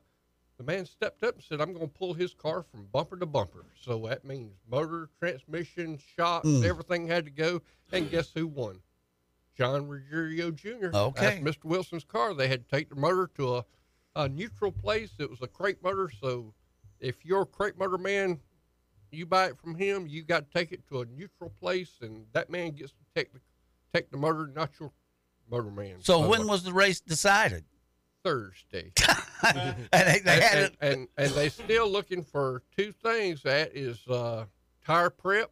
the man stepped up and said, I'm going to pull his car from bumper to bumper. So that means motor, transmission, shocks, Mm. everything had to go. And guess who won? John Ruggiero Jr. Okay. That's Mr. Wilson's car. They had to take the motor to a, a neutral place. It was a crate motor. So if you're a crate motor man, you buy it from him, you got to take it to a neutral place, and that man gets to take the take the motor, not your motor man. So when was the race decided? Thursday? [laughs] and they, they had and, it. and, and they still looking for two things. That is uh, tire prep.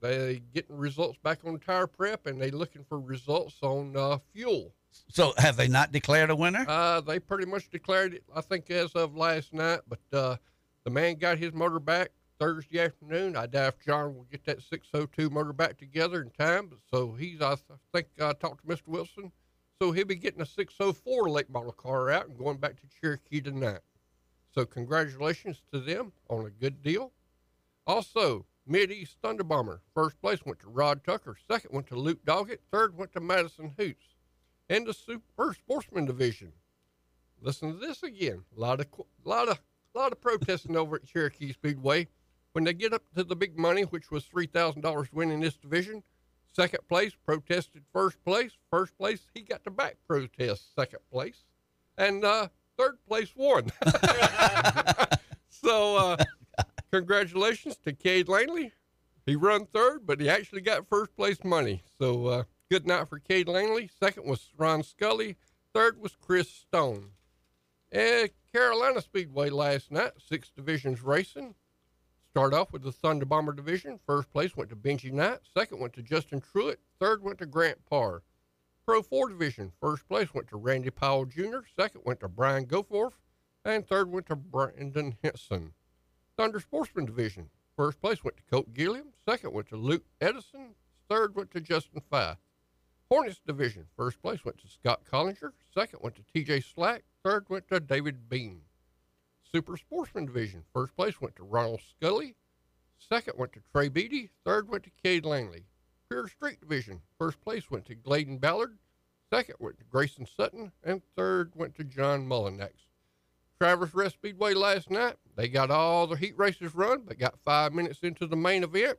They getting results back on tire prep, and they looking for results on uh, fuel. So have they not declared a winner? Uh, they pretty much declared it, I think, as of last night. But uh, the man got his motor back Thursday afternoon. I doubt John will get that 602 motor back together in time. So he's, I think, I talked to Mr. Wilson. So he'll be getting a 604 late model car out and going back to Cherokee tonight. So congratulations to them on a good deal. Also, Mid East Thunder Bomber. First place went to Rod Tucker. Second went to Luke Doggett. Third went to Madison Hoots. And the Super Sportsman Division, listen to this again. A lot of, lot of, lot of protesting over at Cherokee Speedway. When they get up to the big money, which was three thousand dollars winning this division, second place protested first place. First place he got to back protest second place, and uh, third place won. [laughs] so uh, congratulations to Cade Langley. He run third, but he actually got first place money. So uh, good night for Cade Langley. Second was Ron Scully. Third was Chris Stone. At Carolina Speedway last night, six divisions racing. Start off with the Thunder Bomber division. First place went to Benji Knight. Second went to Justin Truitt. Third went to Grant Parr. Pro 4 division, first place went to Randy Powell Jr., second went to Brian Goforth, and third went to Brandon Henson. Thunder Sportsman division, first place went to Colt Gilliam, second went to Luke Edison, third went to Justin Fife. Hornets division, first place went to Scott Collinger, second went to TJ Slack, third went to David Bean. Super Sportsman division, first place went to Ronald Scully, second went to Trey Beatty, third went to Cade Langley. Pure Street division, first place went to Gladen Ballard, second went to Grayson Sutton, and third went to John Mullinex. Travelers Rest Speedway last night, they got all the heat races run, but got five minutes into the main event.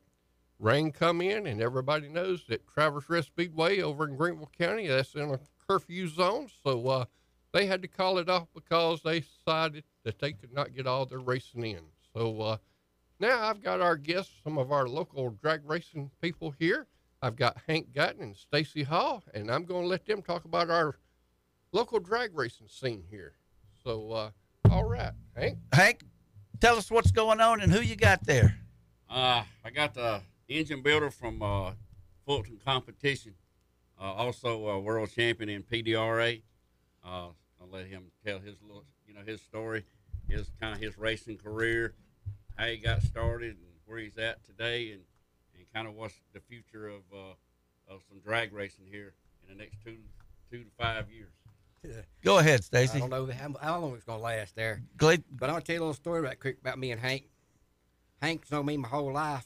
Rain come in, and everybody knows that Travelers Rest Speedway over in Greenville County, that's in a curfew zone, so uh, they had to call it off because they decided that they could not get all their racing in. So uh, now I've got our guests, some of our local drag racing people here. I've got Hank Gutton and Stacy Hall, and I'm going to let them talk about our local drag racing scene here. So, uh, all right, Hank. Hank, tell us what's going on and who you got there. Uh, I got the engine builder from uh, Fulton Competition, uh, also a world champion in PDRA. I'll let him tell his little, you know, his story, his kind of his racing career, how he got started, and where he's at today, and, and kind of what's the future of uh, of some drag racing here in the next two two to five years. Go ahead, Stacy. I don't know how, how long it's going to last there. Glad- But I'll tell you a little story right quick about me and Hank. Hank's known me my whole life.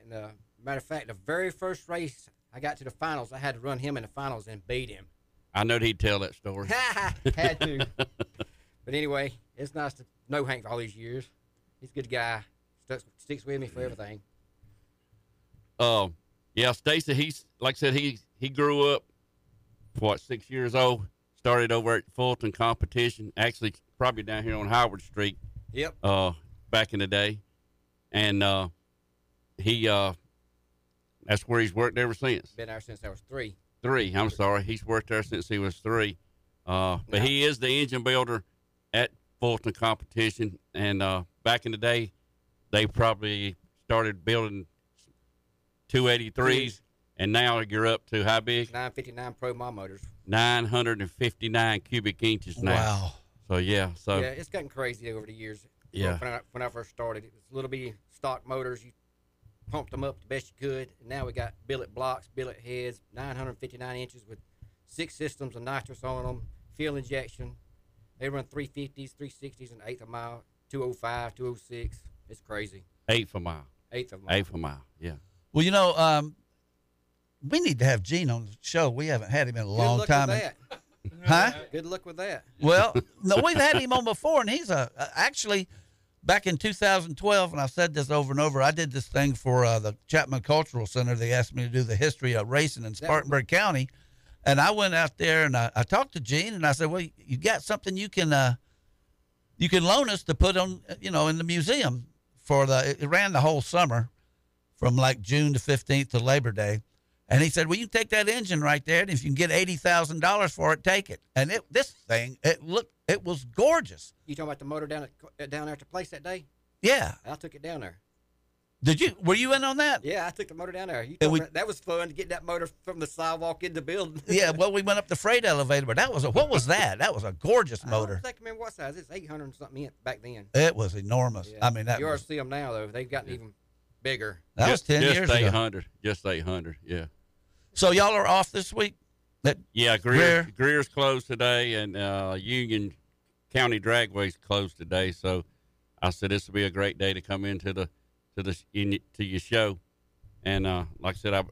And uh, matter of fact, the very first race I got to the finals, I had to run him in the finals and beat him. I know he'd tell that story. [laughs] had to. [laughs] but anyway, it's nice to know Hank for all these years. He's a good guy. Sticks, sticks with me for everything. Um, yeah, Stacy. He's like I said. He he grew up, what six years old. Started over at Fulton Competition. Actually, probably down here on Howard Street. Yep. Uh, back in the day, and uh, he uh, that's where he's worked ever since. Been there since I was three. Three. I'm sorry. He's worked there since he was three. Uh, but he is the engine builder at Fulton Competition. And uh, back in the day, they probably started building 283s, and now you're up to how big? 959 Pro Mod Motors. 959 cubic inches now. Wow. So yeah. So yeah, it's gotten crazy over the years. Yeah. When I, when I first started, it was a little bitty stock motors. You pumped them up the best you could. And now we got billet blocks, billet heads, 959 inches with six systems of nitrous on them, fuel injection. They run 350s, 360s, and eighth of a mile, 205, 206. It's crazy. eighth of a mile. Eighth of a mile. Eighth of a mile. Yeah. Well, you know, um, we need to have Gene on the show. We haven't had him in a long luck time. with and- that. Huh? Good luck with that. Well, no, we've had [laughs] him on before, and he's a actually back in 2012, and I've said this over and over. I did this thing for uh, the Chapman Cultural Center. They asked me to do the history of racing in Spartanburg County, and I went out there and I, I talked to Gene, and I said, "Well, you got something you can uh, you can loan us to put on, you know, in the museum for the. It ran the whole summer, from like June to 15th to Labor Day." And he said, "Well, you can take that engine right there, and if you can get eighty thousand dollars for it, take it." And it, this thing, it looked, it was gorgeous. You talking about the motor down at down there at the place that day? Yeah. I took it down there. Did you? Were you in on that? Yeah, I took the motor down there. You we- me that was fun to get that motor from the sidewalk in the building. [laughs] Yeah. Well, we went up the freight elevator, but that was a what was that? That was a gorgeous [laughs] motor. I can't remember what size. It's 800 something in back then. It was enormous. I mean, that you already see them now though. They've gotten even bigger. that was ten just years ago. 800. Just 800. Yeah. So y'all are off this week. That Yeah, Greer, Greer? Greer's closed today, and uh, Union County Dragway's closed today. So I said this will be a great day to come into the to the in, to your show, and uh, like I said, I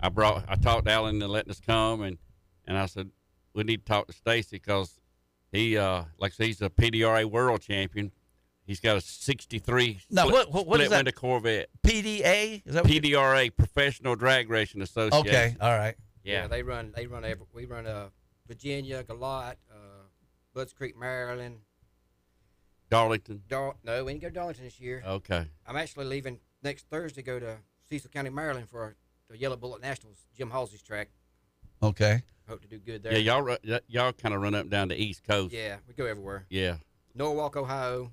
I brought I talked to Alan to letting us come, and and I said we need to talk to Stacy because he uh like I said, he's a PDRA world champion. He's got a 63 Now, split, what- what- what is split that? window Corvette. PDA is that what you- PDRA Professional Drag Racing Association. Okay, all right. Yeah. they run. They run. Every, we run uh, Virginia, Galot, uh, Budds Creek, Maryland. Darlington. Dar- no, we didn't go to Darlington this year. Okay. I'm actually leaving next Thursday. Go to Cecil County, Maryland for the Yellow Bullet Nationals, Jim Halsey's track. Okay. Hope to do good there. Yeah, y'all y'all kind of run up down the East Coast. Yeah, we go everywhere. Yeah. Norwalk, Ohio.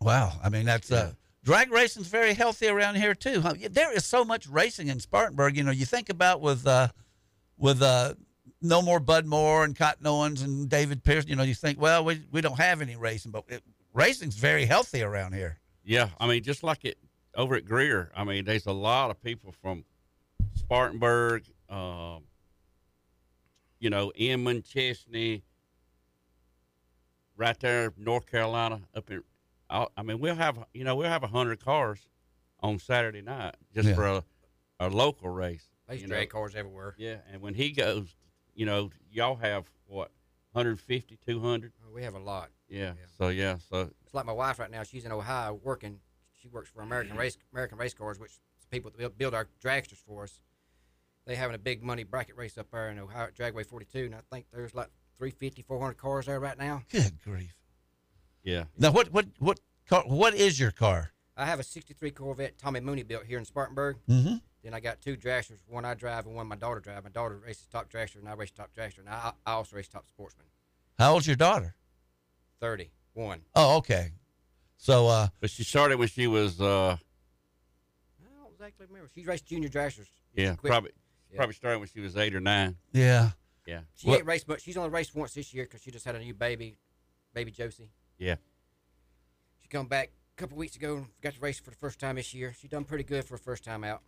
Wow. I mean, that's uh, drag racing's very healthy around here too. Huh? There is so much racing in Spartanburg. You know, you think about with uh, with uh, no more Bud Moore and Cotton Owens and David Pearson. You know, you think, well, we we don't have any racing, but it, racing's very healthy around here. Yeah, I mean, just like it over at Greer. I mean, there's a lot of people from Spartanburg, um, you know, Inman, Chesnee, right there, North Carolina, up in. I I mean, we'll have you know we'll have a hundred cars on Saturday night just Yeah. for a, a local race. They used you to drag know. cars everywhere. Yeah, and when he goes, you know, y'all have what 150, 200. Oh, we have a lot. Yeah. So yeah, so It's like my wife right now. She's in Ohio working. She works for American mm-hmm. Race American Race Cars, which is the people that build, build our dragsters for us. They having a big money bracket race up there in Ohio at Dragway 42, and I think there's like 350, 400 cars there right now. Good grief! Yeah. Now, what what what car? What is your car? I have a '63 Corvette Tommy Mooney built here in Spartanburg. Mhm. Then I got two dragsters, one I drive and one my daughter drive. My daughter races top dragster, and I race top dragster, and I, I also race top sportsman. How old's your daughter? 31. Oh, okay. So, uh, but she started when she was, uh, I don't exactly remember. She's raced junior dragsters. yeah, She probably Yeah. probably started when she was eight or nine. yeah, Yeah. She ain't raced much. She's only raced once this year because she just had a new baby, baby Josie. Yeah. She come back a couple weeks ago and got to race for the first time this year. She done pretty good for her first time out.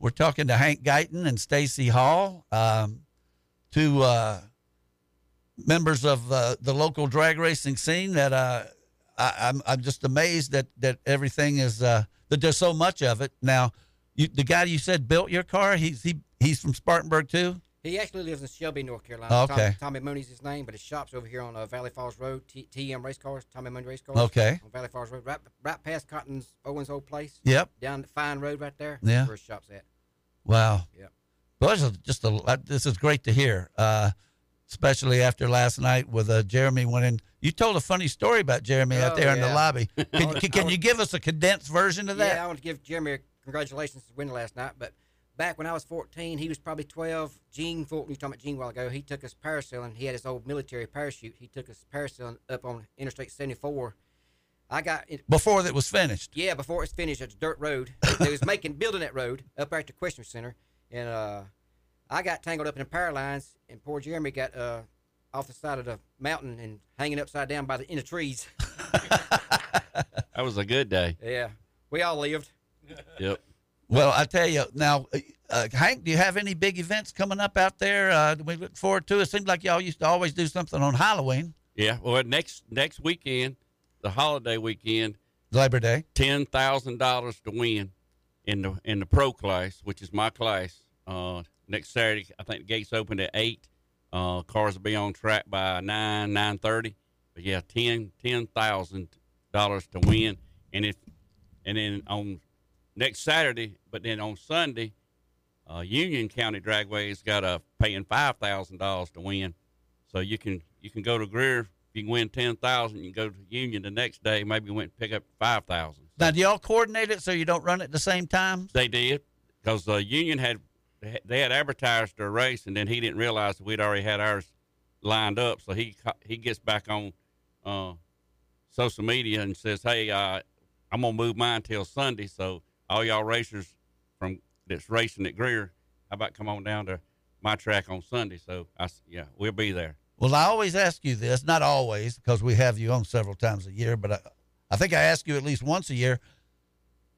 we're talking to Hank Guyton and Stacy Hall, um, two uh, members of uh, the local drag racing scene. That uh, I, I'm I'm just amazed that that everything is uh, that there's so much of it now. You, the guy you said built your car, he's he he's from Spartanburg too. He actually lives in Shelby, North Carolina. Oh, okay. Tommy, Tommy Mooney's his name, but his shop's over here on uh, Valley Falls Road. T- TM Race Cars, Tommy Mooney Race Cars. Okay. On Valley Falls Road, right, right past Cotton's Owens old place. Yep. Down the Fine Road right there. Yeah. Where his shop's at. Wow. Yep. Well, this is just a uh, this is great to hear, uh, especially after last night with uh, Jeremy winning. You told a funny story about Jeremy out Oh, there in the lobby. Can, was- [laughs] can, can was- you give us a condensed version of that? Yeah, I want to give Jeremy a congratulations for winning last night. But back when I was 14, he was probably 12. Gene Fulton, you were talking about Gene a while ago, he took us parasailing. He had his old military parachute. He took us parasailing up on Interstate 74. I got it. Before it was finished. Yeah, before it was finished, it's a dirt road. they was [laughs] making building that road up there at the Question Center, and uh, I got tangled up in the power lines, and poor Jeremy got uh, off the side of the mountain and hanging upside down by the in the trees. [laughs] That was a good day. yeah, we all lived. Yep. Well, I tell you now, uh, Hank, do you have any big events coming up out there? Uh, we look forward to? It seems like y'all used to always do something on Halloween, Yeah. Well, next next weekend, the holiday weekend, Labor Day. ten thousand dollars to win in the in the pro class, which is my class. Uh, next Saturday, I think the gates open at eight. Uh, cars will be on track by nine nine thirty. But yeah, ten ten thousand dollars to win, and if and then on next Saturday, but then on Sunday, uh, Union County Dragway's got a paying five thousand dollars to win. So you can you can go to Greer if you can win ten thousand. You can go to Union the next day, maybe win pick up five thousand. Now, do y'all coordinate it so you don't run at the same time? They did because the Union had they had advertised their race, and then he didn't realize that we'd already had ours lined up. So he he gets back on uh, social media and says, "Hey, uh, I'm gonna move mine till Sunday. So all y'all racers from that's racing at Greer, how about come on down to my track on Sunday?" So I s- yeah, we'll be there. Well, I always ask you this, not always, because we have you on several times a year, but I, I think I ask you at least once a year.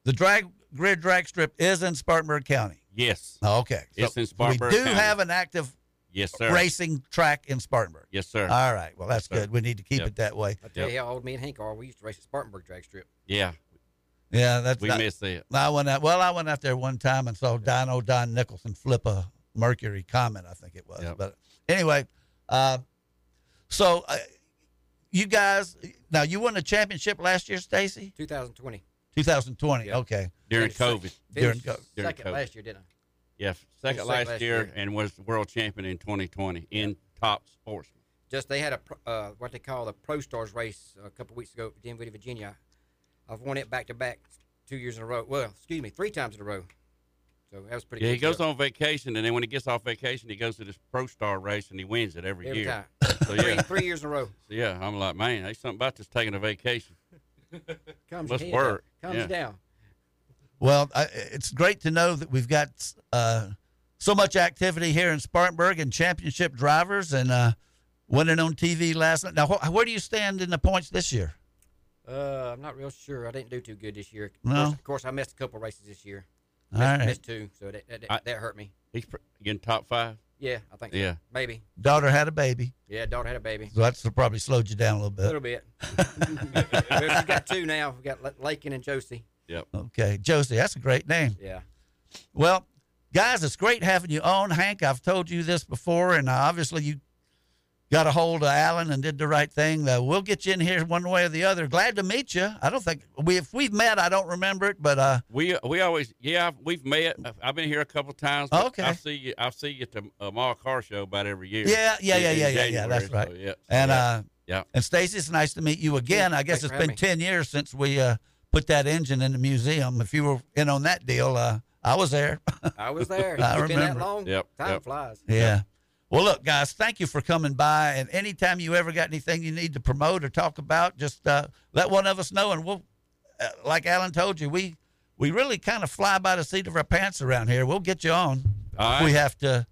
The drag grid drag strip is in Spartanburg County. Yes. Oh, okay. It's in Spartanburg We do County. have an active Yes, sir. racing track in Spartanburg. Yes, sir. All right. Well, that's Yes, good. We need to keep Yep. it that way. I tell you how old me and Hank are. We used to race at Spartanburg drag strip. Yeah. Yeah, that's We that- missed it. I went out. Well, I went out there one time and saw Dyno Don Nicholson flip a Mercury Comet. I think it was. But anyway, uh, so uh, you guys now you won the championship last year, Stacy. 2020. 2020. Okay. During COVID. sec- During COVID. During Second COVID. last year, didn't I? Yeah, second second last, last year, year. and was world champion in 2020 in top sportsman. Just they had a uh, what they call the Pro Stars race a couple weeks ago at Dinwiddie, Virginia. I've won it back to back two years in a row. Well, excuse me, three times in a row. So that was pretty. Yeah, good he goes stuff. on vacation, and then when he gets off vacation, he goes to this Pro Star race, and he wins it every, Every year. time. So Three- yeah, three years in a row. So, yeah, I'm like, man, there's something about this taking a vacation. [laughs] Calms Must your head work. Down. Calms yeah. down. Well, I, it's great to know that we've got uh, so much activity here in Spartanburg and championship drivers and uh, winning on TV last night. Now, wh- where do you stand in the points this year? Uh, I'm not real sure. I didn't do too good this year. Of No? course, of course I missed a couple races this year. All Missed, right. missed two, so that that, I- that hurt me. He's pr- getting top five. Yeah, I think. so. Yeah. maybe. Daughter had a baby, Yeah, daughter had a baby. so that's probably slowed you down a little bit. A little bit. well, she's got two now. We've got La- Lakin and Josie. Yep. Okay, Josie, that's a great name. Yeah. Well, guys, it's great having you on. Hank, I've told you this before, and uh, obviously you got a hold of Alan and did the right thing. Uh, we'll get you in here one way or the other. Glad to meet you. I don't think we if we've met, I don't remember it, but uh, We we always yeah we've met. I've- I've been here a couple times. but Okay. I see you. I see you at the uh, Mall Car Show about every year. yeah, yeah, yeah, yeah, yeah, yeah. That's right. so, yeah. And yeah. uh, yeah. and Stacy, it's nice to meet you again. I guess Thanks it's for been having ten years since we uh, put that engine in the museum. If you were in on that deal, uh, I was there. I was there. [laughs] I it's been that remember. long. Yep, Time yep. flies. Yeah. Well, look, guys, thank you for coming by. And anytime you ever got anything you need to promote or talk about, just uh, let one of us know. And we'll, uh, like Alan told you, we we really kind of fly by the seat of our pants around here. We'll get you on. All if We have to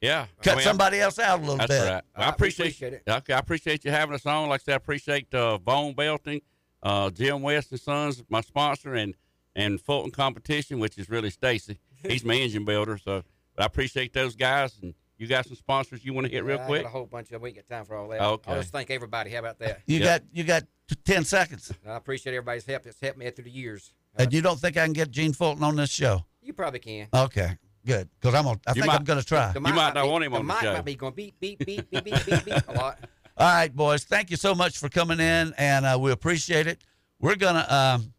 Yeah. cut I mean, somebody else out a little That's bit. right. I right, we appreciate, appreciate it. Okay, I appreciate you having us on. Like I said, I appreciate uh, Bone Belting, uh, Jim West and Sons, my sponsor, and and Fulton Competition, which is really Stacy. He's my engine builder. So, but I appreciate those guys. And you got some sponsors you want to hit real Yeah, I quick? got a whole bunch of. We ain't got time for all that. Okay. I'll just thank everybody. How about that? You Yep. got you got ten seconds, [laughs] I appreciate everybody's help. It's helped me through the years. and you don't think I can get Gene Fulton on this show? You probably can. Okay, good. Because I'm gonna, I think might- I'm going to try. The You might not be- want him the on the mic show. might be going beep beep beep beep beep beep beep a lot. [laughs] [laughs] All right, boys. Thank you so much for coming in, and uh, we appreciate it. We're gonna um,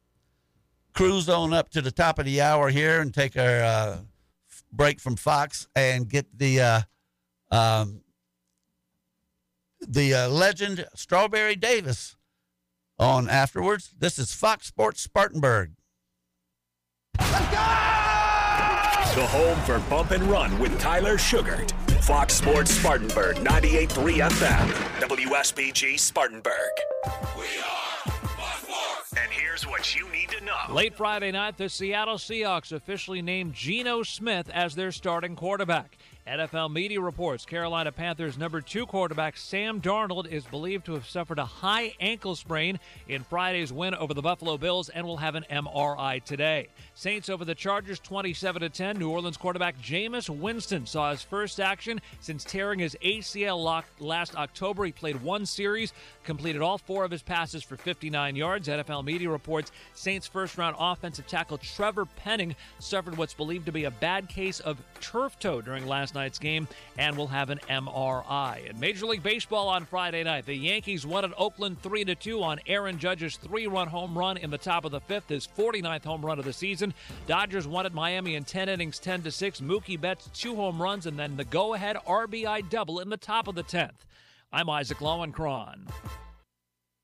cruise on up to the top of the hour here and take our uh, f- break from Fox and get the uh, um, the uh, legend Strawberry Davis on afterwards. This is Fox Sports Spartanburg. Let's go! The home for Bump and Run with Tyler Sugart. Fox Sports Spartanburg, 98.3 FM, WSPG Spartanburg. And here's what you need to know. Late Friday night, the Seattle Seahawks officially named Geno Smith as their starting quarterback. NFL media reports Carolina Panthers number two quarterback Sam Darnold is believed to have suffered a high ankle sprain in Friday's win over the Buffalo Bills and will have an MRI today. Saints over the Chargers 27 to 10. New Orleans quarterback Jameis Winston saw his first action since tearing his ACL last October. He played one series, completed all four of his passes for 59 yards. NFL media reports Saints first round offensive tackle Trevor Penning suffered what's believed to be a bad case of turf toe during last night's game and will have an MRI. In Major League Baseball on Friday night, the Yankees won at Oakland 3 2 on Aaron Judge's three run home run in the top of the fifth, his 49th home run of the season. Dodgers won at Miami in 10 innings 10 to 6. Mookie Betts two home runs and then the go ahead RBI double in the top of the 10th. I'm Isaac Lowenkron.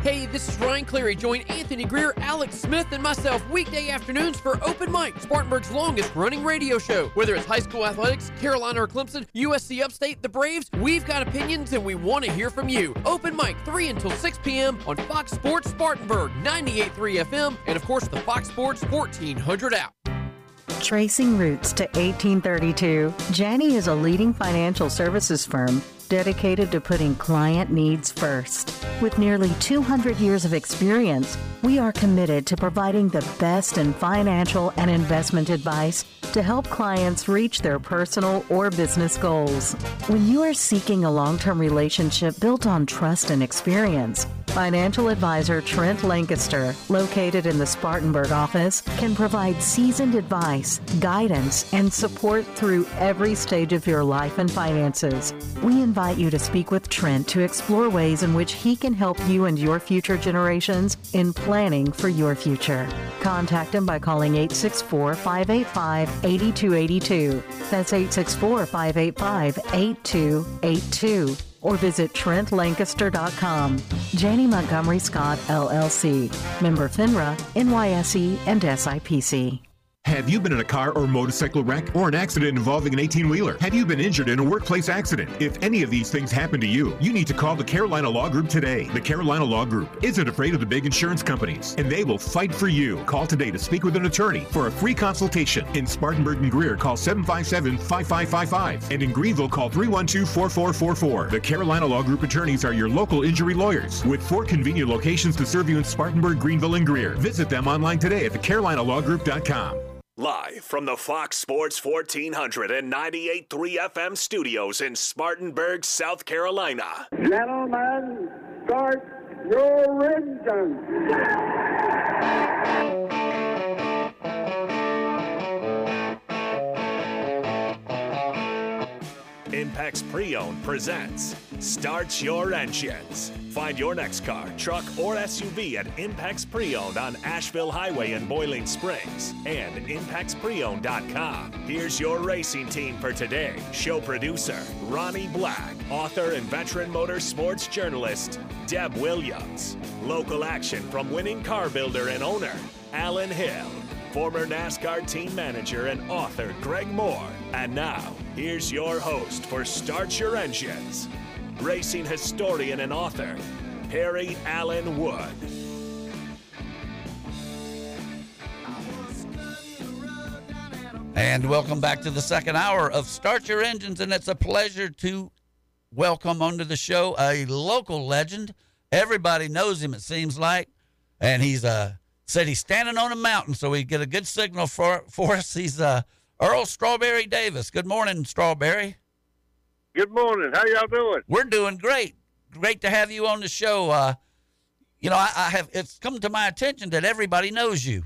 Hey, this is Ryan Cleary. Join Anthony Greer, Alex Smith, and myself weekday afternoons for Open Mic, Spartanburg's longest running radio show. Whether it's high school athletics, Carolina or Clemson, USC Upstate, the Braves, we've got opinions and we want to hear from you. Open Mic, 3 until 6 p.m. on Fox Sports Spartanburg, 98.3 FM, and of course the Fox Sports 1400 app. Tracing roots to 1832, Janney is a leading financial services firm dedicated to putting client needs first. With nearly 200 years of experience, we are committed to providing the best in financial and investment advice to help clients reach their personal or business goals. When you are seeking a long term relationship built on trust and experience, Financial advisor Trent Lancaster, located in the Spartanburg office, can provide seasoned advice, guidance, and support through every stage of your life and finances. We invite you to speak with Trent to explore ways in which he can help you and your future generations in planning for your future. Contact him by calling 864 585 8282. That's 864 585 8282 or visit TrentLancaster.com. Janney Montgomery Scott, LLC. Member FINRA, NYSE, and SIPC. Have you been in a car or motorcycle wreck or an accident involving an 18 wheeler? Have you been injured in a workplace accident? If any of these things happen to you, you need to call the Carolina Law Group today. The Carolina Law Group isn't afraid of the big insurance companies, and they will fight for you. Call today to speak with an attorney for a free consultation. In Spartanburg and Greer, call 757 5555. And in Greenville, call 312 4444. The Carolina Law Group attorneys are your local injury lawyers with four convenient locations to serve you in Spartanburg, Greenville, and Greer. Visit them online today at thecarolinalawgroup.com. Live from the Fox Sports 1400 and 98.3 FM studios in Spartanburg, South Carolina. Gentlemen, start your Impex Pre-Owned presents Start Your Engines. Find your next car, truck, or SUV at Impex Pre-Owned on Asheville Highway in Boiling Springs and ImpexPreowned.com. Here's your racing team for today. Show producer Ronnie Black, author and veteran motorsports journalist Deb Williams. Local action from winning car builder and owner Alan Hill former NASCAR team manager and author Greg Moore. And now, here's your host for Start Your Engines, racing historian and author, Perry Allen Wood. And welcome back to the second hour of Start Your Engines. And it's a pleasure to welcome onto the show a local legend. Everybody knows him, it seems like. And he's uh, said he's standing on a mountain, so we get a good signal for, for us. He's uh, Earl Strawberry Davis. Good morning, Strawberry. Good morning. How y'all doing? We're doing great. Great to have you on the show. Uh, you know, I, I have it's come to my attention that everybody knows you.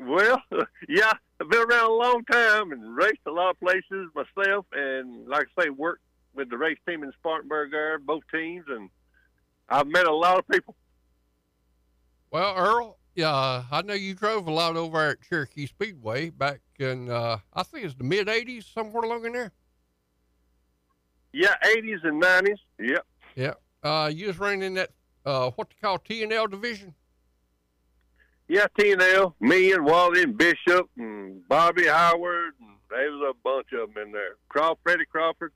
Well, [laughs] yeah, I've been around a long time and raced a lot of places myself, and like I say, worked with the race team in Spartanburg there, both teams, and I've met a lot of people. Well, Earl, yeah, I know you drove a lot over at Cherokee Speedway back in, uh, I think it's the mid '80s, somewhere along in there. Yeah, '80s and '90s. Yep. Yeah. Uh, you was running in that uh, what they call T and L division. Yeah, T and L. Me and Wally and Bishop and Bobby Howard. And there was a bunch of them in there. Crawford, Freddie Crawford.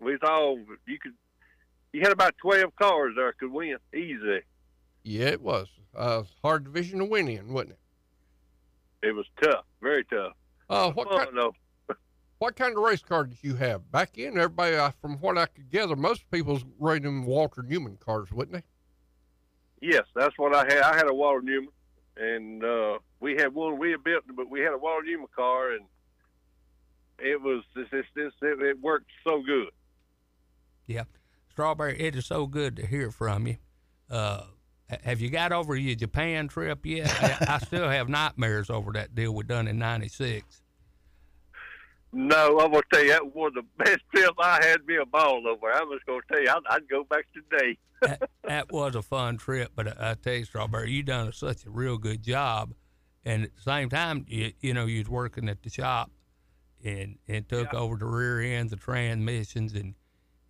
We was all you could. You had about twelve cars there could win easy. Yeah, it was uh, hard division to win in, wasn't it? It was tough, very tough. Uh, what Fun, kind, [laughs] what kind of race car did you have back in? Everybody, uh, from what I could gather, most people's running them Walter Newman cars, wouldn't they? Yes, that's what I had. I had a Walter Newman, and uh, we had one we had built, but we had a Walter Newman car, and it was this this, this it, it worked so good. Yeah, Strawberry, it is so good to hear from you. Uh, have you got over your Japan trip yet? I, I still have nightmares over that deal we done in '96. No, I'm gonna tell you that was the best [laughs] trip I had. Me a ball over. I'm just gonna tell you, I'd, I'd go back today. [laughs] that, that was a fun trip, but I, I tell you, Strawberry, you done such a real good job. And at the same time, you, you know, you was working at the shop, and and took Yeah. over the rear ends, the transmissions, and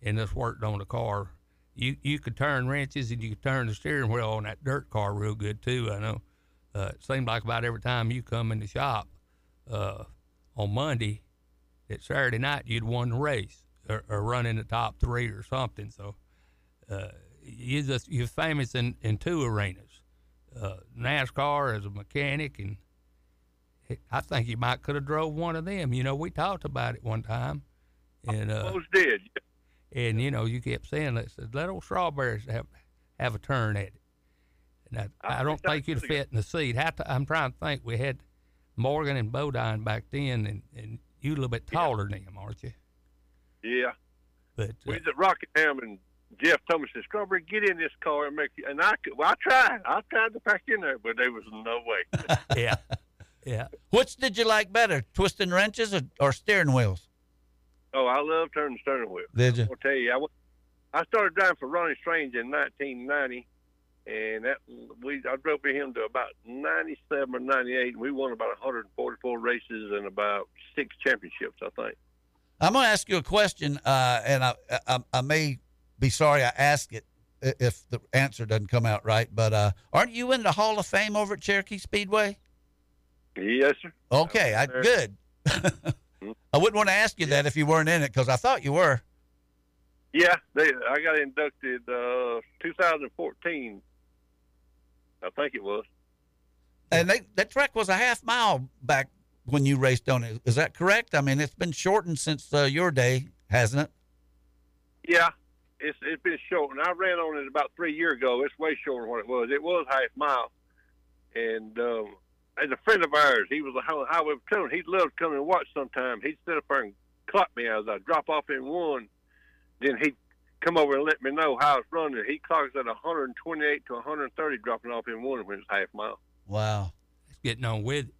and just worked on the car. You you could turn wrenches and you could turn the steering wheel on that dirt car real good too. I know. Uh, it seemed like about every time you come in the shop uh, on Monday, that Saturday night you'd won the race or, or run in the top three or something. So uh, you just you're famous in, in two arenas, uh, NASCAR as a mechanic, and I think you might could have drove one of them. You know, we talked about it one time, and uh, Almost did. And you know you kept saying let's let old strawberries have have a turn at it. And I, I don't think you'd fit in the seat. How to, I'm trying to think. We had Morgan and Bodine back then, and, and you a little bit taller than him, aren't you? Yeah. But We uh, was at Rockingham and Jeff told me, said, Strawberry, get in this car and make you. And I could, well, I tried. I tried to pack in there, but there was no way. [laughs] yeah. Yeah. Which did you like better, twisting wrenches or, or steering wheels? Oh, I love turning the steering wheel. Did you? I'll tell you, I, went- I started driving for Ronnie Strange in 1990, and that we I drove for him to about 97 or 98, and we won about 144 races and about six championships, I think. I'm going to ask you a question, uh, and I, I I may be sorry I ask it if the answer doesn't come out right. But uh, aren't you in the Hall of Fame over at Cherokee Speedway? Yes, sir. Okay, I, good. [laughs] I wouldn't want to ask you that if you weren't in it because I thought you were. Yeah, they, I got inducted uh, 2014. I think it was. And they, that track was a half mile back when you raced on it. Is that correct? I mean, it's been shortened since uh, your day, hasn't it? Yeah, it's it's been short, and I ran on it about three years ago. It's way shorter than what it was. It was half mile, and um, as a friend of ours, he was a highway highway patrolman. He'd love to come and watch sometime. He'd sit up there and clock me as I drop off in one. Then he'd come over and let me know how it's running. He clocks at 128 to 130 dropping off in one when it's half mile. Wow. It's getting on with it.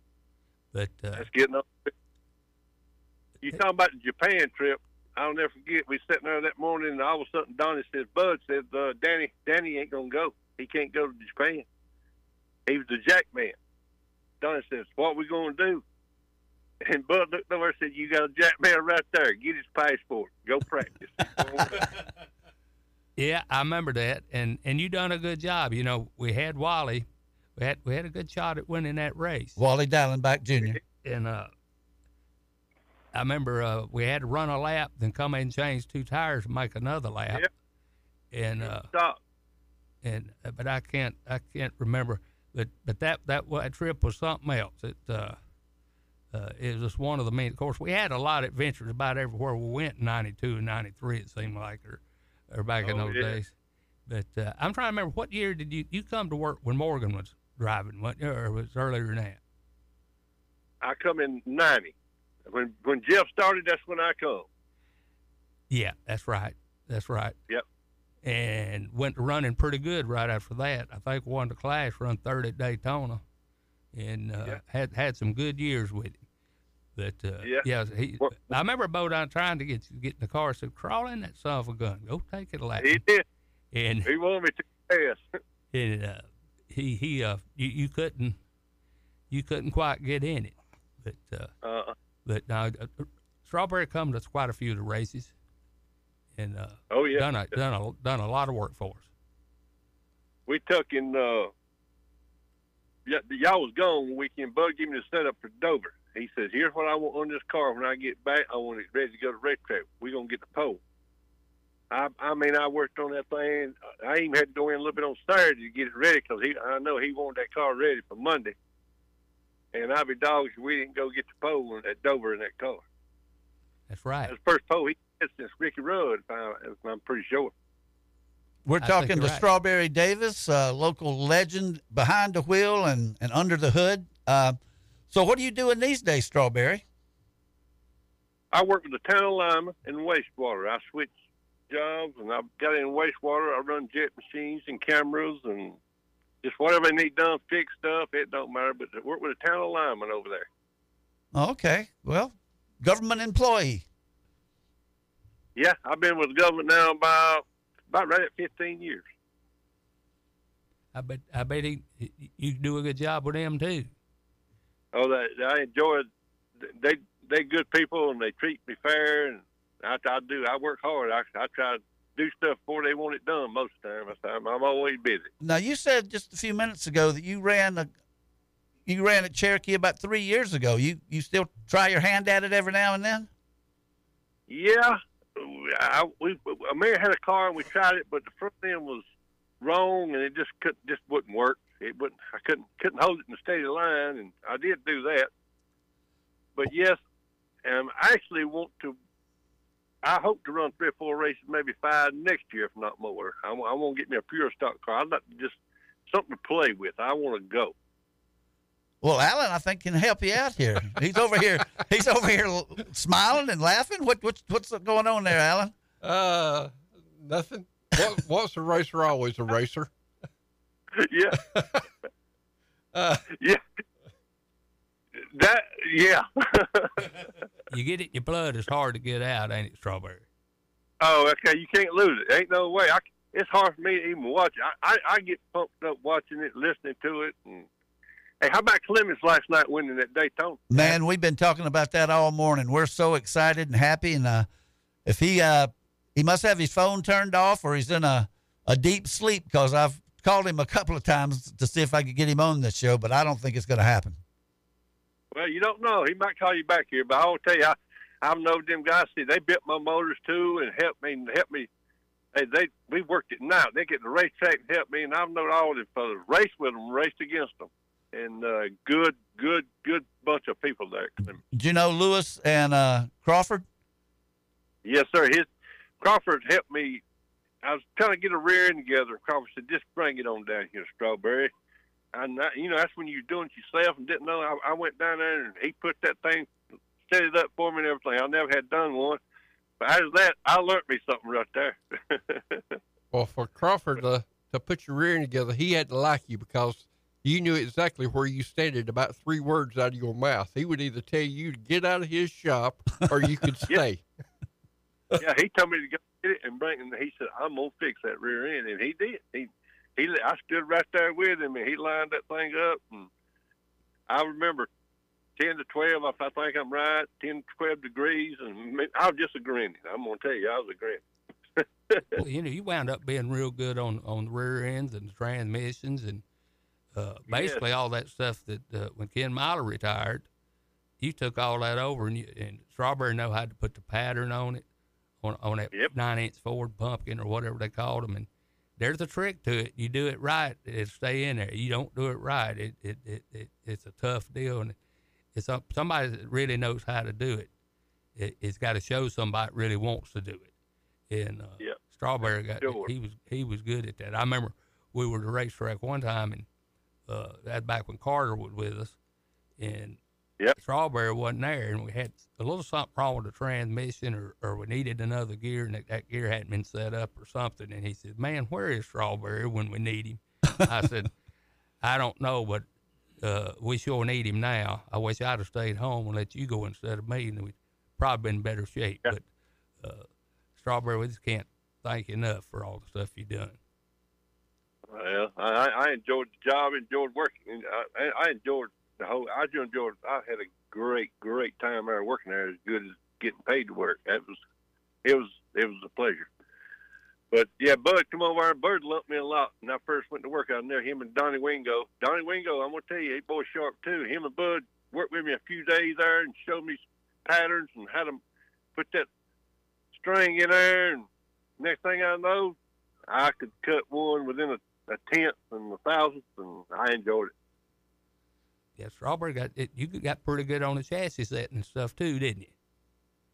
But uh, That's getting up. You talking about the Japan trip? I'll never forget. We sitting there that morning, and all of a sudden, Donnie says, "Bud says, uh, Danny, Danny ain't gonna go. He can't go to Japan. He was the jack man." Donnie says, "What we gonna do?" And Bud looked over and said, "You got a jack man right there. Get his passport. Go practice." [laughs] Yeah, I remember that, and and you done a good job. You know, we had Wally, we had we had a good shot at winning that race. Wally Dallenbach Jr. And uh, I remember uh, we had to run a lap, then come in and change two tires and make another lap. Yep. And uh, Stop. and uh, but I can't I can't remember. But but that that, wa- trip was something else. It uh, uh, it was just one of the main. Of course, we had a lot of adventures about everywhere we went in '92 and '93. It seemed like, or or back in Oh, those yeah. days. But uh, I'm trying to remember what year did you you come to work when Morgan was driving? What or was it earlier than that? I come in '90. When when Jeff started, that's when I come. Yeah, that's right. That's right. Yep. And went to running pretty good right after that. I think won the class, run third at Daytona, and uh, had had some good years with him. But uh, Yeah. yeah, he, I remember Bodine trying to get get in the car. Said, "Crawl in that son of a gun. Go take it a lap." He did. And He wanted me to pass. [laughs] and uh, he he uh you, you couldn't you couldn't quite get in it, but uh, Uh, but now uh, Strawberry comes to quite a few of the races, and uh, Oh, yeah. done a done a done a lot of work for us. we took in uh y- y'all was gone one weekend. Bud gave me the setup for Dover. He says, "Here's what I want on this car. When I get back, I want it ready to go to Red racetrack. We're gonna get the pole." I I mean, I worked on that thing. I even had to go in a little bit on Saturday to get it ready because he I know he wanted that car ready for Monday. And I be dogs, we didn't go get the pole at Dover in that car. That's right. That's the first pole he had since Ricky Rudd. If, I, if I'm pretty sure. We're talking to right. Strawberry Davis, uh, local legend behind the wheel and, and under the hood. Uh, so, what are you doing these days, Strawberry? I work with the town of Lyman in wastewater. I switch jobs, and I've got in wastewater. I run jet machines and cameras and just whatever they need done, fix stuff. It don't matter. But I work with the town of Lyman over there. Okay. Well, government employee. Yeah, I've been with the government now about about right at 15 years. I bet I bet he, he you do a good job with them too. Oh, that I enjoy. it. They they good people and they treat me fair, and I, I do. I work hard. I I try to do stuff before they want it done most of the time. I'm, I'm always busy. Now, you said just a few minutes ago that you ran a you ran at Cherokee about three years ago. You you still try your hand at it every now and then? Yeah, I, we Mary had a car and we tried it, but the front end was wrong and it just couldn't just wouldn't work. It wouldn't. I couldn't couldn't hold it in a steady line, and I did do that. But yes, um, I actually want to. I hope to run three or four races, maybe five next year, if not more. I, I want to get me a pure stock car. I'd like to just something to play with. I want to go. Well, Alan, I think can help you out here. He's over here. He's over here smiling and laughing. What what's what's going on there, Alan? Uh, nothing. what, [laughs] what's a racer? Always a racer. [laughs] yeah. [laughs] Uh, yeah. That yeah. You get it in your blood, it's hard to get out, ain't it, Strawberry? oh, okay. You can't lose it. Ain't no way. I, it's hard for me to even watch it. I, I, I get pumped up watching it, listening to it. And hey, how about Clements last night winning at Daytona? Man, we've been talking about that all morning. We're so excited and happy. And uh, if he uh, he must have his phone turned off or he's in a, a deep sleep because I've called him a couple of times to see if I could get him on this show, but I don't think it's going to happen. Well, you don't know. He might call you back here, but I'll tell you, I, I've known them guys. See, they built my motors too and helped me and helped me. Hey, they we worked it now. They get the racetrack and help me, and I've known all them fellas. Race with them, raced against them, and uh, good, good, good bunch of people there. Do you know Lewis and uh, Crawford? Yes, sir. His Crawford helped me. I was trying to get a rear end together. Crawford said, "Just bring it on down here, Strawberry." And I, you know, that's when you're doing it yourself and didn't know. I, I went down there and he put that thing, set it up for me and everything. I never had done one, but out of that, I learned me something right there. [laughs] Well, for Crawford to, to put your rear end together, he had to like you because you knew exactly where you standed about three words out of your mouth. He would either tell you to get out of his shop or you could [laughs] stay. yeah, he told me to go get it and bring it. And he said, "I'm gonna fix that rear end," and he did. He he. I stood right there with him, and he lined that thing up. And I remember ten to twelve. If I think I'm right, ten to twelve degrees, and I was just a grinning. I'm gonna tell you, I was a grinning. [laughs] well, you know, you wound up being real good on on the rear ends and the transmissions and uh, basically all that stuff that uh, when Ken Miler retired, you took all that over and you, and Strawberry know how to put the pattern on it on on that nine inch Ford pumpkin or whatever they called them and. There's a trick to it. You do it right, it stay in there. You don't do it right, it it, it, it it's a tough deal, and it's up, somebody that really knows how to do it. it it's got to show somebody really wants to do it. And uh, yeah. Strawberry got Sure. he was he was good at that. I remember we were at the racetrack one time, and uh, that's back when Carter was with us, and Strawberry wasn't there, and we had a little something wrong with the transmission, or, or we needed another gear, and that, that gear hadn't been set up or something. And he said, "Man, where is Strawberry when we need him?" I said, "I don't know, but uh, we sure need him now. I wish I'd have stayed home and let you go instead of me, and we'd probably been in better shape." But uh, Strawberry, we just can't thank you enough for all the stuff you've done. Well, I, I enjoyed the job, enjoyed working. I, I enjoyed the whole. I just enjoyed. I had a great, great time there working there. As good as getting paid to work. That was, it was, it was a pleasure. But yeah, Bud come over there. Bud lumped me a lot when I first went to work out there. Him and Donnie Wingo. Donnie Wingo, I'm gonna tell you, he boy sharp too. Him and Bud worked with me a few days there and showed me patterns and how to put that string in there. And next thing I know, I could cut one within a, a tenth and a thousandth, and I enjoyed it. Yeah, Strawberry got it. You got pretty good on the chassis set and stuff too, didn't you?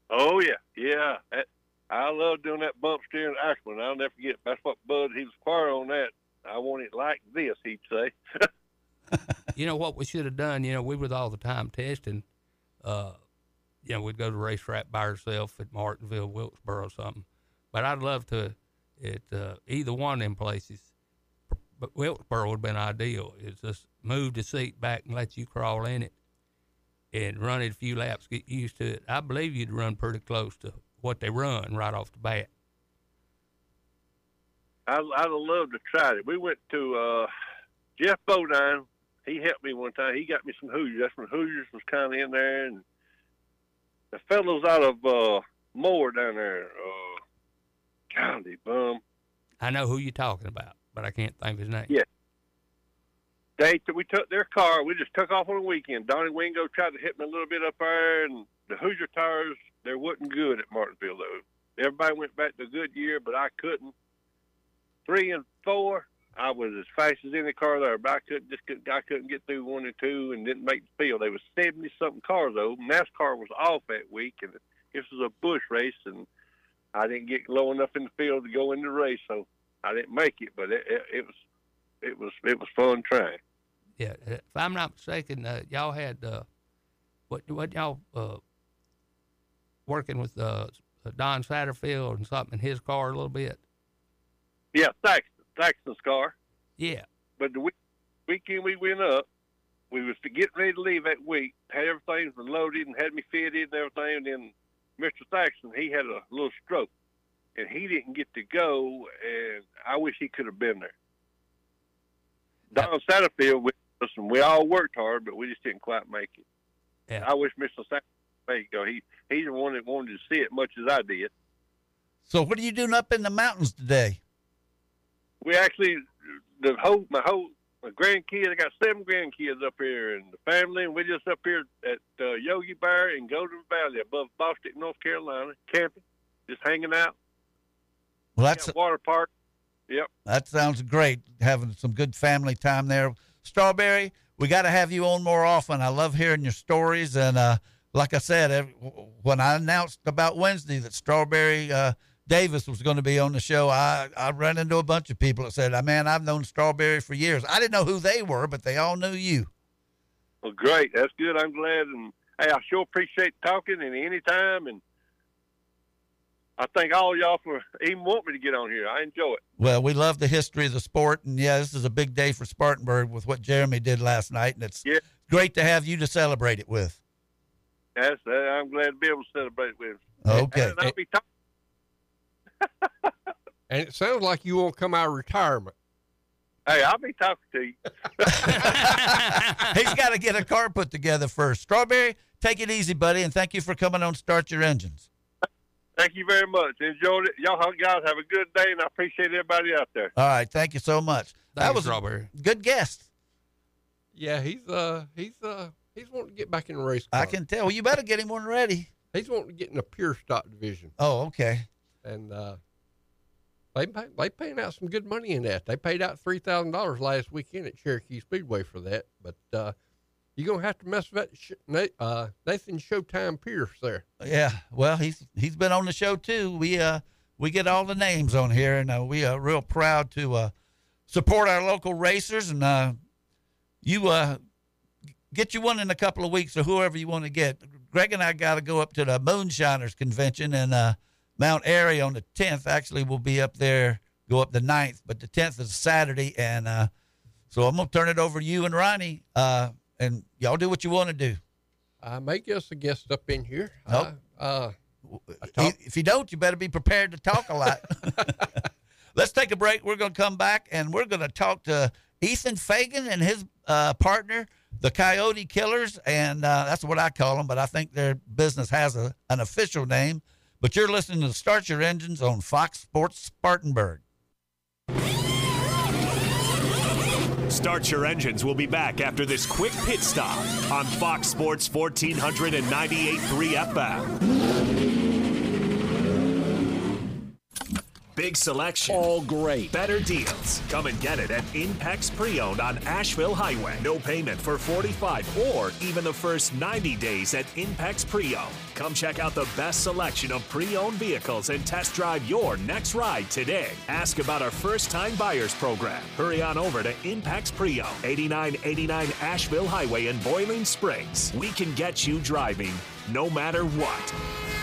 Oh yeah, yeah. That, I love doing that bump steering Ashman. I'll never forget. That's what Bud he was fire on that. I want it like this, he'd say. [laughs] you know what we should have done? You know, we was all the time testing. Uh, you know, we'd go to the racetrack by ourselves at Martinsville, Wilkesboro, or something. But I'd love to at uh, either one of them places. But Wilkesboro would have been ideal. It's just move the seat back and let you crawl in it and run it a few laps, get used to it. I believe you'd run pretty close to what they run right off the bat. I, I'd have loved to try it. We went to uh, Geoff Bodine. He helped me one time. He got me some Hoosiers. That's when Hoosiers was kind of in there, and the fellows out of uh, Moore down there. Uh, golly, bum. I know who you're talking about, but I can't think of his name. Yeah. They we took their car. We just took off on the weekend. Donnie Wingo tried to hit me a little bit up there, and the Hoosier tires they wasn't good at Martinsville though. Everybody went back to Goodyear, but I couldn't. Three and four, I was as fast as any car there, but I couldn't just couldn't, I couldn't get through one and two, and didn't make the field. They was seventy something cars though. NASCAR was off that week, and this was a Busch race, and I didn't get low enough in the field to go in the race, so I didn't make it. But it, it, it was it was it was fun trying. Yeah, if I'm not mistaken, uh, y'all had uh, what what y'all uh, working with uh, Don Satterfield and something in his car a little bit. Yeah, Saxon, Saxon's car. Yeah. But the week, weekend we went up, we was getting ready to leave that week. Had everything loaded and had me fitted and everything. And then Mr. Saxon, he had a little stroke, and he didn't get to go. And I wish he could have been there. Don Satterfield with us, and we all worked hard, but we just didn't quite make it. Yeah. I wish Mr. Satterfield could go. He he's the one that wanted to see it much as I did. So what are you doing up in the mountains today? we actually the whole my whole my grandkids. I got seven grandkids up here, and the family, and we're just up here at uh, Yogi Bear in Golden Valley, above Bostic, North Carolina, camping, just hanging out. Well, that's Got water park. Yep. That sounds great. Having some good family time there. Strawberry, we got to have you on more often. I love hearing your stories. And uh, like I said, ev- when I announced about Wednesday that Strawberry uh, Davis was going to be on the show, I, I ran into a bunch of people that said, man, I've known Strawberry for years. I didn't know who they were, but they all knew you. Well, great. That's good. I'm glad. And hey, I sure appreciate talking and anytime. And I thank all y'all for even want me to get on here. I enjoy it. Well, we love the history of the sport. And yeah, this is a big day for Spartanburg with what Jeremy did last night. And it's Yeah. great to have you to celebrate it with. That's uh, I'm glad to be able to celebrate with. Okay. And I'll be talking. [laughs] And it sounds like you won't come out of retirement. Hey, I'll be talking to you. [laughs] He's got to get a car put together first. Strawberry, take it easy, buddy, and thank you for coming on Start Your Engines. Thank you very much. Enjoyed it. Y'all guys have a good day, and I appreciate everybody out there. All right, thank you so much. that Thanks, was Robert. a good guest. Yeah, he's uh he's uh he's wanting to get back in the race. I can tell. Well, you better get him one ready. He's wanting to get in the pure stock division, Oh, okay. and uh, they pay, they paying out some good money in that. They paid out three thousand dollars last weekend at Cherokee Speedway for that. But uh, you're gonna have to mess with that uh, Nathan Showtime Pierce there. Yeah. Well, he's he's been on the show too. We uh we get all the names on here, and uh, we are real proud to uh, support our local racers. And uh, you uh get you one in a couple of weeks, or whoever you want to get. Greg and I got to go up to the Moonshiners convention in uh, Mount Airy on the 10th. Actually, we'll be up there. Go up the 9th, but the 10th is Saturday, and uh, so I'm gonna turn it over to you and Ronnie, uh, and y'all do what you want to do. I may get us a guest up in here. Nope. Uh, uh, If you don't, you better be prepared to talk a lot. [laughs] Let's take a break. We're going to come back and we're going to talk to Ethan Fagan and his uh, partner, the Coyote Killers. And uh, that's what I call them, but I think their business has a, an official name. But you're listening to Start Your Engines on Fox Sports Spartanburg. Start Your Engines We'll be back after this quick pit stop on Fox Sports 1498.3 FM. Big selection. All great. Better deals. Come and get it at Impex Pre-Owned on Asheville Highway. No payment for 45 or even the first 90 days at Impex Pre-Owned. Come check out the best selection of pre-owned vehicles and test drive your next ride today. Ask about our first-time buyers program. Hurry on over to Impex Pre-Owned, 8989 Asheville Highway in Boiling Springs. We can get you driving no matter what.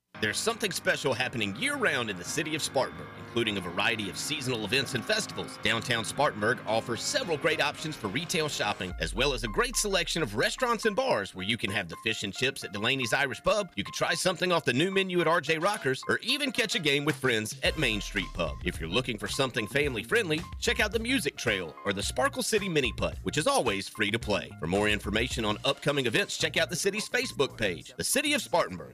There's something special happening year round in the city of Spartanburg, including a variety of seasonal events and festivals. Downtown Spartanburg offers several great options for retail shopping, as well as a great selection of restaurants and bars where you can have the fish and chips at Delaney's Irish Pub, you can try something off the new menu at RJ Rockers, or even catch a game with friends at Main Street Pub. If you're looking for something family friendly, check out the Music Trail or the Sparkle City Mini Putt, which is always free to play. For more information on upcoming events, check out the city's Facebook page. The City of Spartanburg,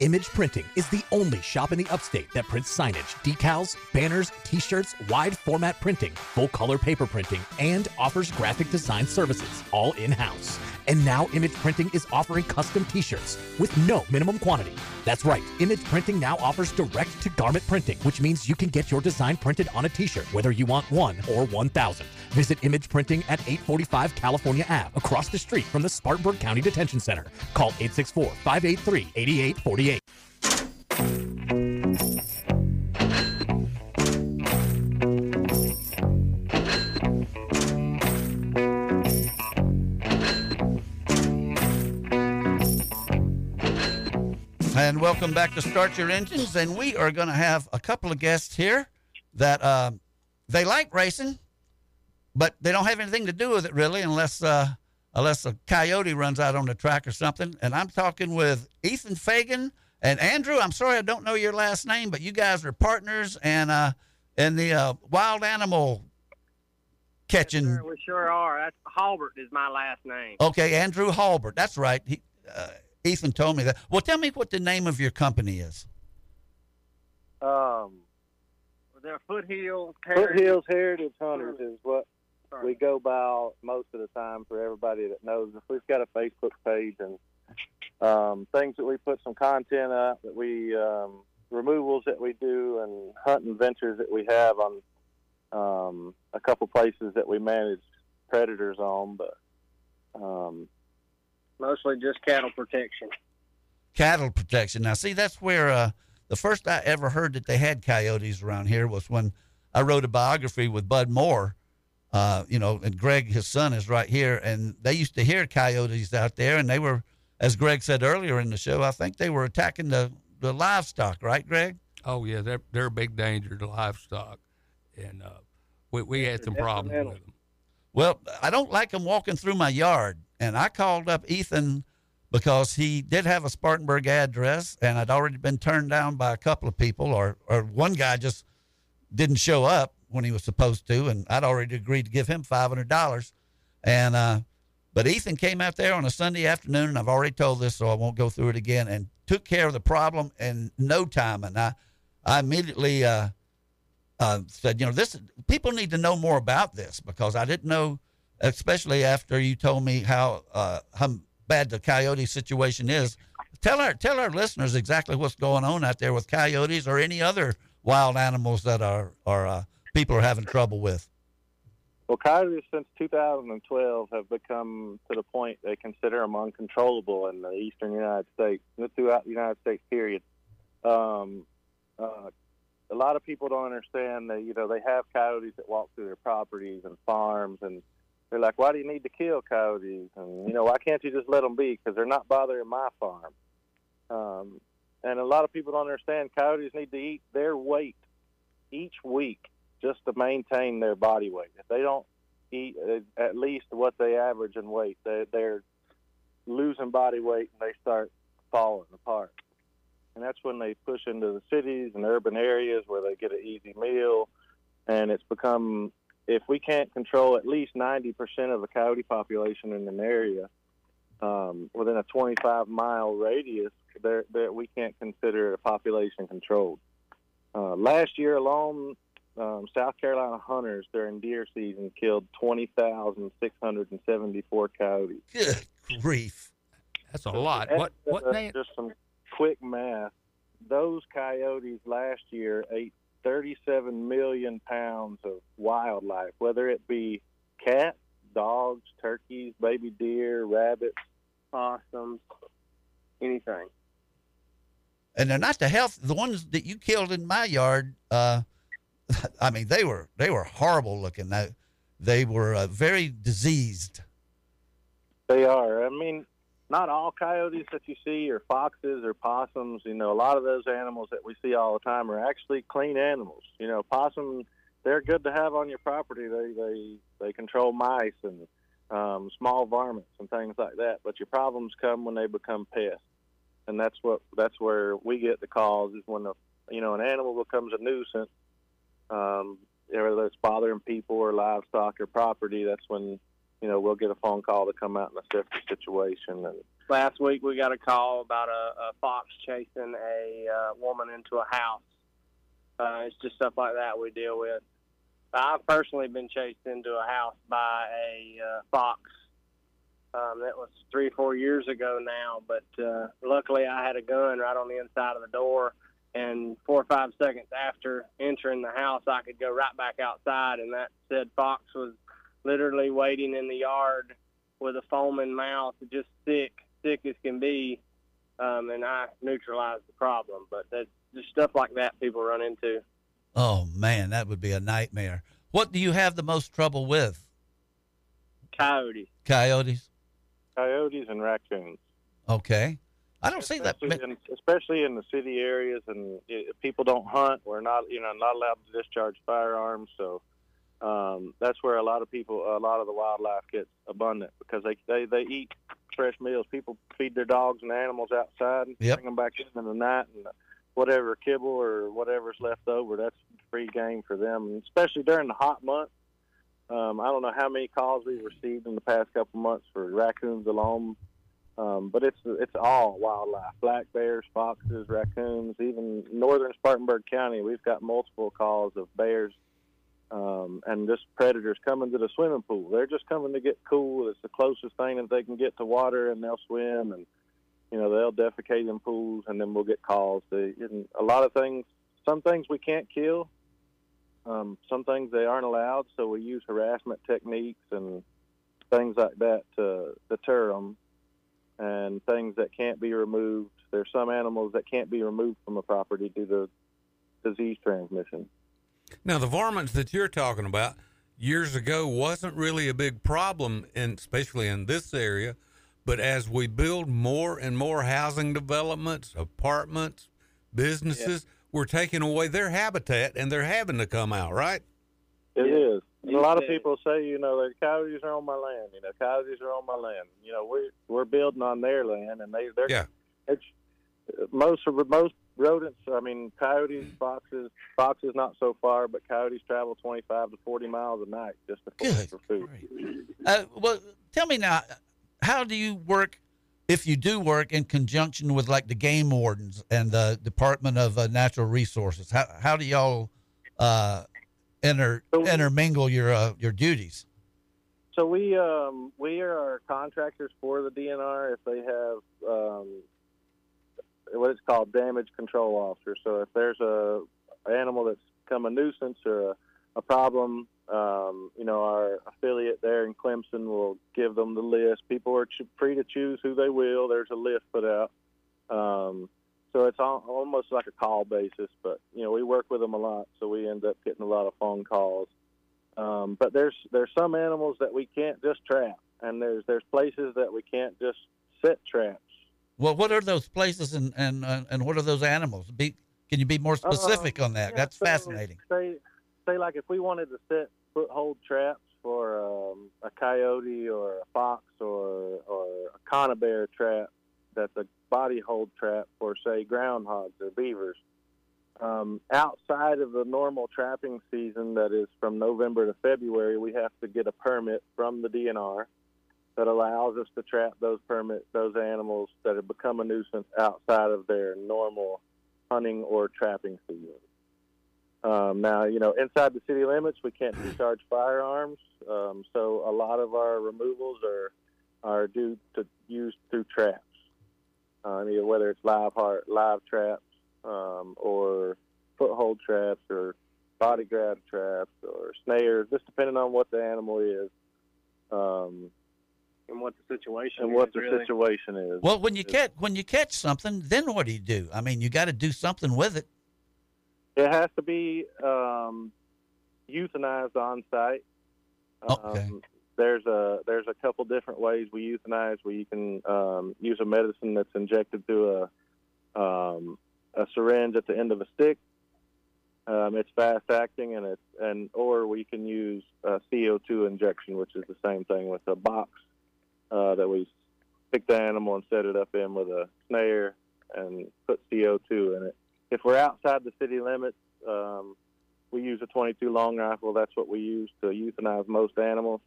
Image Printing is the only shop in the upstate that prints signage, decals, banners, t shirts, wide format printing, full color paper printing, and offers graphic design services, all in house. And now Image Printing is offering custom t shirts with no minimum quantity. That's right, Image Printing now offers direct to garment printing, which means you can get your design printed on a t shirt, whether you want one or 1,000. Visit Image Printing at 845 California Ave, across the street from the Spartanburg County Detention Center. Call 864 And welcome back to Start Your Engines. And we are going to have a couple of guests here that uh, they like racing, but they don't have anything to do with it really, unless uh, unless a coyote runs out on the track or something. And I'm talking with Ethan Fagan and Andrew. I'm sorry I don't know your last name, but you guys are partners and uh, in the uh, wild animal catching. Sure, we sure are. That's Halbert is my last name. Okay, Andrew Halbert. That's right. He, uh, Ethan told me that. Well, tell me what the name of your company is. Um, they're Foothills. Foothills Heritage Hunters is what we go by most of the time for everybody that knows us. We've got a Facebook page and um, things that we put some content up that we um, removals that we do and hunting ventures that we have on um, a couple places that we manage predators on, but um, Mostly just cattle protection. cattle protection. Now, see, that's where uh, the first I ever heard that they had coyotes around here was when I wrote a biography with Bud Moore. Uh, you know, and Greg, his son, is right here, and they used to hear coyotes out there, and they were, as Greg said earlier in the show, I think they were attacking the the livestock, right, Greg? Oh yeah, they're they're a big danger to livestock, and uh, we we had some problems with them. Well, I don't like them walking through my yard. And I called up Ethan because he did have a Spartanburg address and I'd already been turned down by a couple of people, or, or one guy just didn't show up when he was supposed to. And I'd already agreed to give him $500. And, uh, but Ethan came out there on a Sunday afternoon, and I've already told this, so I won't go through it again, and took care of the problem in no time. And I, I immediately uh, uh, said, you know, this people need to know more about this because I didn't know, especially after you told me how uh, how bad the coyote situation is. Tell our tell our listeners exactly what's going on out there with coyotes or any other wild animals that are are uh, people are having trouble with. Well, coyotes since 2012 have become to the point they consider them uncontrollable in the eastern United States, throughout the United States. Period. Um, uh, a lot of people don't understand that you know they have coyotes that walk through their properties and farms, and they're like, "Why do you need to kill coyotes?" And you know, why can't you just let them be? Because they're not bothering my farm. Um, and a lot of people don't understand coyotes need to eat their weight each week just to maintain their body weight. If they don't eat uh, at least what they average in weight, they, they're losing body weight and they start falling apart. And that's when they push into the cities and urban areas where they get an easy meal. And it's become, if we can't control at least 90% of the coyote population in an area um, within a 25 mile radius, there, there, we can't consider it a population controlled. Uh, last year alone, um, South Carolina hunters during deer season killed 20,674 coyotes. Good grief. That's a lot. What what Uh? Just some quick math. those coyotes last year ate 37 million pounds of wildlife, whether it be cats, dogs, turkeys, baby deer, rabbits, possums, anything. and they're not the health. The ones that you killed in my yard, uh, [laughs] I mean, they were they were horrible looking. They, they were uh, very diseased. They are. I mean, not all coyotes that you see are foxes or possums. You know, a lot of those animals that we see all the time are actually clean animals. You know, possum, they're good to have on your property. They they they control mice and um, small varmints and things like that. But your problems come when they become pests, and that's what that's where we get the calls is when the you know an animal becomes a nuisance. Um, whether it's bothering people or livestock or property, that's when you know we'll get a phone call to come out and assess the situation. And Last week we got a call about a, a fox chasing a uh, woman into a house. Uh, it's just stuff like that we deal with. I've personally been chased into a house by a uh, fox. Um, that was three or four years ago now, but uh, luckily I had a gun right on the inside of the door, and four or five seconds after entering the house, I could go right back outside, and that said fox was literally waiting in the yard with a foaming mouth, just sick, sick as can be, um, and I neutralized the problem. But that's just stuff like that people run into. Oh man, that would be a nightmare. What do you have the most trouble with? Coyotes. Coyotes. coyotes and raccoons. Okay. I don't see that. especially in, especially in the city areas, and i people don't hunt. We're not, you know, not allowed to discharge firearms, so um, that's where a lot of people, a lot of the wildlife gets abundant because they they, they eat fresh meals. People feed their dogs and animals outside, and Yep. bring them back in in the night, and whatever kibble or whatever's left over, that's free game for them. And especially during the hot months. Um, I don't know how many calls we've received in the past couple months for raccoons alone, um, but it's it's all wildlife: black bears, foxes, raccoons. Even northern Spartanburg County, we've got multiple calls of bears um, and just predators coming to the swimming pool. They're just coming to get cool. It's the closest thing that they can get to water, and they'll swim and you know they'll defecate in pools, and then we'll get calls. They, and a lot of things, some things we can't kill. Um, some things they aren't allowed, so we use harassment techniques and things like that to deter them. And things that can't be removed. There's some animals that can't be removed from a property due to disease transmission. Now, the varmints that you're talking about years ago wasn't really a big problem, in, especially in this area. But as we build more and more housing developments, apartments, businesses, we're taking away their habitat and they're having to come out, right? It is. And a lot of people say, you know, the coyotes are on my land. You know, coyotes are on my land. You know, we're we're building on their land, and they they're Yeah. It's, most of most rodents. I mean, coyotes, foxes, foxes not so far, but coyotes travel twenty five to forty miles a night just to forage for food. Uh, well, tell me now, how do you work if you do work in conjunction with like the game wardens and the Department of uh, Natural Resources? How how do y'all uh, inter intermingle your uh, your duties? So we um, we are contractors for the DNR if they have um, what it's called damage control officer. So if there's a animal that's become a nuisance or a, a problem, um, you know, our affiliate there in Clemson will give them the list. People are ch- free to choose who they will. There's a list put out. Um, so it's all, almost like a call basis, but you know we work with them a lot, so we end up getting a lot of phone calls. Um, but there's there's some animals that we can't just trap, and there's there's places that we can't just set traps. Well, what are those places and and uh, and what are those animals? Be can you be more specific Uh, on that? yeah, That's so fascinating. Say, say like if we wanted to set foothold traps for um, a coyote or a fox or or a conibear trap, that's a body hold trap for say groundhogs or beavers. Um, outside of the normal trapping season, that is from November to February, we have to get a permit from the DNR that allows us to trap those permit those animals that have become a nuisance outside of their normal hunting or trapping season. Um, now, you know, inside the city limits, we can't discharge firearms, um, so a lot of our removals are are due to used through traps. Uh, mean, whether it's live heart, live traps, um, or foothold traps or body grab traps or snares, just depending on what the animal is. Um, and what the situation and what is, the really. situation is. Well, when you catch when you catch something, then what do you do? I mean, you got to do something with it. It has to be um, euthanized on site. Okay. Um, there's a there's a couple different ways we euthanize where you can um, use a medicine that's injected through a um, a syringe at the end of a stick. Um, it's fast acting and it's and or we can use a CO2 injection, which is the same thing with a box uh, that we pick the animal and set it up in with a snare and put CO2 in it. If we're outside the city limits, um, we use a 22 long rifle. That's what we use to euthanize most animals.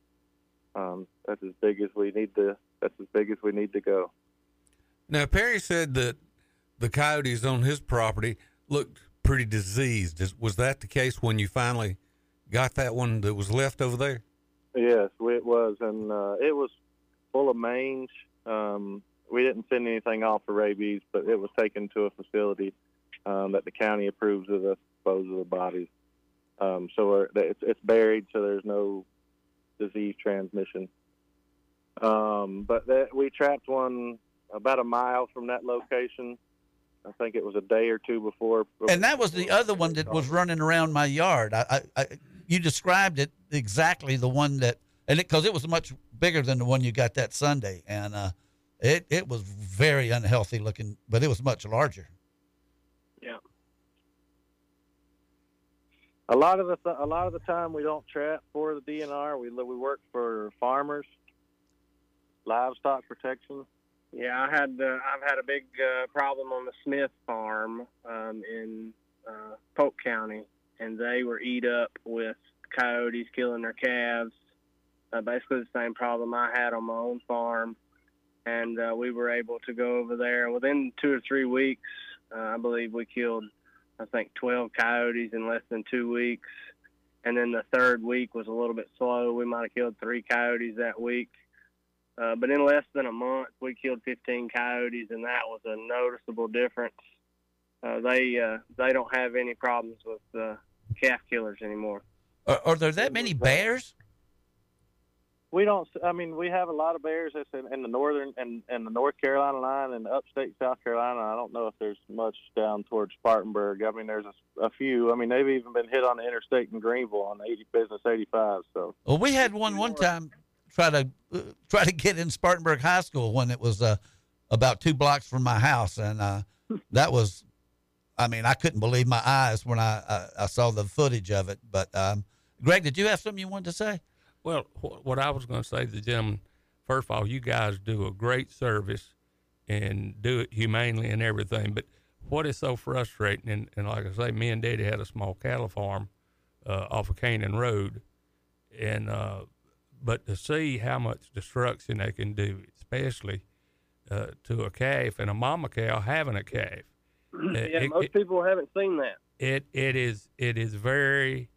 Um, that's as big as we need to. That's as big as we need to go. Now Perry said that the coyotes on his property looked pretty diseased. Was that the case when you finally got that one that was left over there? Yes, it was, and uh, it was full of mange. Um, we didn't send anything off for rabies, but it was taken to a facility um, that the county approves of the dispose of the bodies. Um, so it's, it's buried, so there's no disease transmission. Um, but that, we trapped one about a mile from that location. I think it was a day or two before. And that was the other one that was running around my yard. I, I, I you described it exactly the one that, and it because it was much bigger than the one you got that Sunday, and uh, it it was very unhealthy looking, but it was much larger. Yeah. A lot of the th- a lot of the time we don't trap for the DNR. We we work for farmers, livestock protection. Yeah, I had uh, I've had a big uh, problem on the Smith farm um, in uh, Polk County, and they were eat up with coyotes killing their calves. Uh, basically, the same problem I had on my own farm, and uh, we were able to go over there within two or three weeks. Uh, I believe we killed, I think, 12 coyotes in less than two weeks, and then the third week was a little bit slow. We might have killed three coyotes that week. Uh, but in less than a month, we killed 15 coyotes, and that was a noticeable difference. Uh, they uh, they don't have any problems with uh, calf killers anymore. Are, are there that many bears? We don't. I mean, we have a lot of bears that's in, in the northern and, and the North Carolina line and upstate South Carolina. I don't know if there's much down towards Spartanburg. I mean, there's a, a few. I mean, they've even been hit on the interstate in Greenville on 80 Business 85. So Well, we had one one time try to uh, try to get in Spartanburg High School when it was uh, about two blocks from my house, and uh, [laughs] that was, I mean, I couldn't believe my eyes when I uh, I saw the footage of it. But um, Greg, did you have something you wanted to say? Well, wh- what I was going to say to the gentleman, first of all, you guys do a great service and do it humanely and everything. But what is so frustrating, and, and like I say, me and Daddy had a small cattle farm uh, off of Canaan Road, and uh, but to see how much destruction they can do, especially uh, to a calf and a mama cow having a calf. [clears throat] yeah, it- most it- people haven't seen that. it it is it is very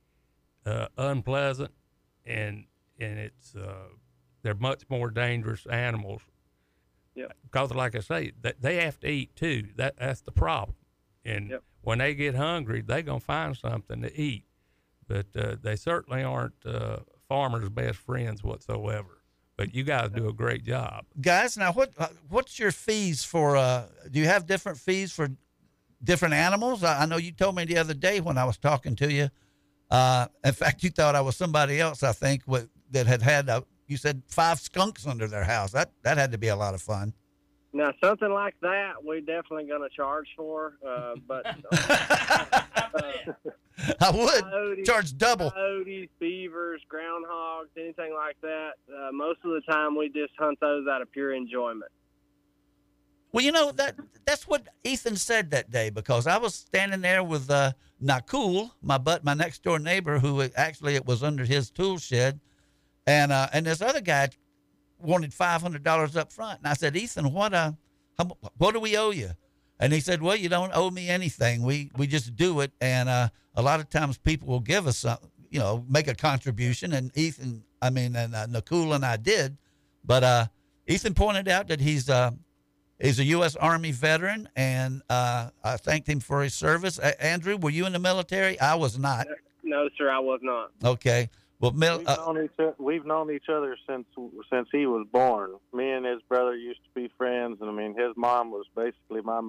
uh, unpleasant and and it's uh, they're much more dangerous animals Yep. because like I say that they have to eat too that that's the problem and Yep. when they get hungry they're gonna find something to eat but uh, they certainly aren't uh, farmers best friends whatsoever but you guys do a great job Guys, now what uh, what's your fees for? Uh, do you have different fees for different animals? I, I know you told me the other day when I was talking to you. Uh, in fact, you thought I was somebody else. I think with, that had had a, you said five skunks under their house. That that had to be a lot of fun. Now, something like that, we're definitely going to charge for. Uh, [laughs] but I would coyotes, charge double. Coyotes, beavers, groundhogs, anything like that. Uh, most of the time, we just hunt those out of pure enjoyment. Well, you know that that's what Ethan said that day because I was standing there with uh, Nakul, my butt, my next door neighbor, who actually it was under his tool shed, and uh, and this other guy wanted five hundred dollars up front, and I said, Ethan, what uh, how, what do we owe you? And he said, Well, you don't owe me anything. We we just do it, and uh, a lot of times people will give us some, you know, make a contribution, and Ethan, I mean, and uh, Nakul and I did, but uh, Ethan pointed out that he's uh, He's a U.S. Army veteran, and uh, I thanked him for his service. Andrew, were you in the military? I was not. No, sir, I was not. Okay. Well, Mil- We've, uh, known each, we've known each other since since he was born. Me and his brother used to be friends, and I mean, his mom was basically my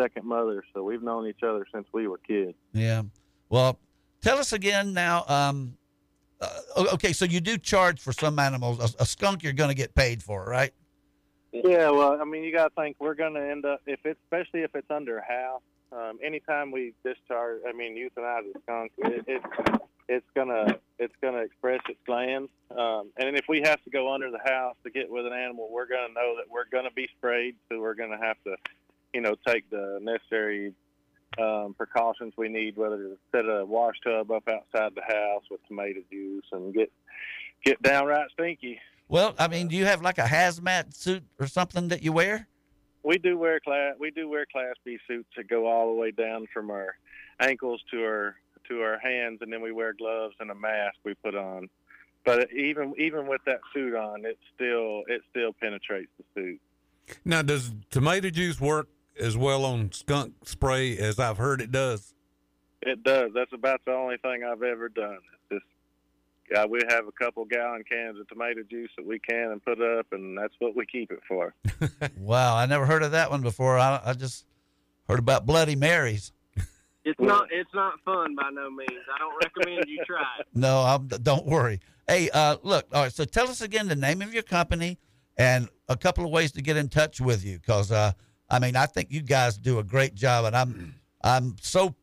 second mother. So we've known each other since we were kids. yeah. Well, tell us again now. Um, uh, okay, so you do charge for some animals. A, a skunk you're going to get paid for, right? Yeah, well, I mean, you got to think we're going to end up if it's especially if it's under half. Um, anytime we discharge, I mean, euthanize a skunk, it, it it's gonna it's gonna express its glands. Um, and if we have to go under the house to get with an animal, we're gonna know that we're gonna be sprayed, so we're gonna have to, you know, take the necessary um, precautions we need, whether to set a wash tub up outside the house with tomato juice and get get downright stinky. Well, I mean, do you have like a hazmat suit or something that you wear? we do wear class we do wear class B suits that go all the way down from our ankles to our to our hands and then we wear gloves and a mask we put on but even even with that suit on it still it still penetrates the suit Now, does tomato juice work as well on skunk spray as I've heard it does? it does that's about the only thing i've ever done it's just uh, we have a couple gallon cans of tomato juice that we can and put up and that's what we keep it for [laughs] Wow, I never heard of that one before. I, I just heard about Bloody Marys. It's not it's not fun by no means. I don't recommend you try it. [laughs] No, I'm, don't worry. Hey, uh, look, all right. So tell us again the name of your company and a couple of ways to get in touch with you, because uh, I mean, I think you guys do a great job, and I'm I'm so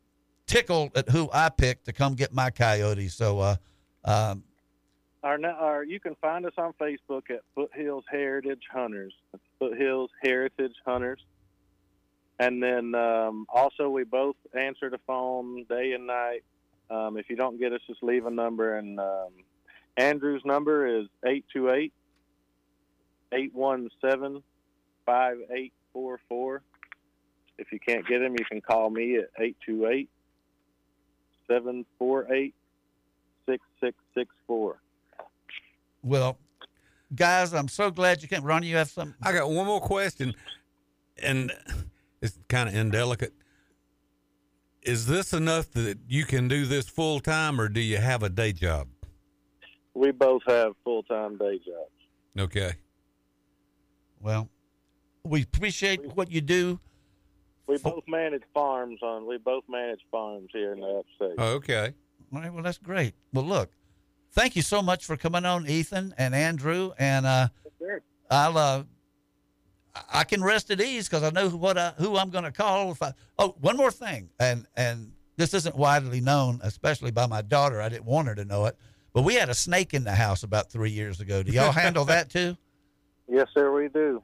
tickled at who I picked to come get my coyotes. So, uh, um, Our, na- our, you can find us on Facebook at Foothills Heritage Hunters. Foothills Heritage Hunters. And then um, also, we both answer the phone day and night. Um, if you don't get us, just leave a number. And um, Andrew's number is 828 817 5844. If you can't get him, you can call me at 828 748 6664. well, guys, I'm so glad you came. Ronnie, you have something? I got one more question, and it's kind of indelicate. Is this enough that you can do this full time, or do you have a day job? We both have full time day jobs. Okay. Well, we appreciate what you do. We both manage farms on. We both manage farms here in the upstate. Okay. All right. Well, that's great. Well, look, thank you so much for coming on, Ethan and Andrew. And uh, I'll uh, I can rest at ease because I know what I, who I'm going to call. If I oh, one more thing, and and this isn't widely known, especially by my daughter. I didn't want her to know it, but we had a snake in the house about three years ago. Do y'all handle that [laughs] too? Yes, sir. We do.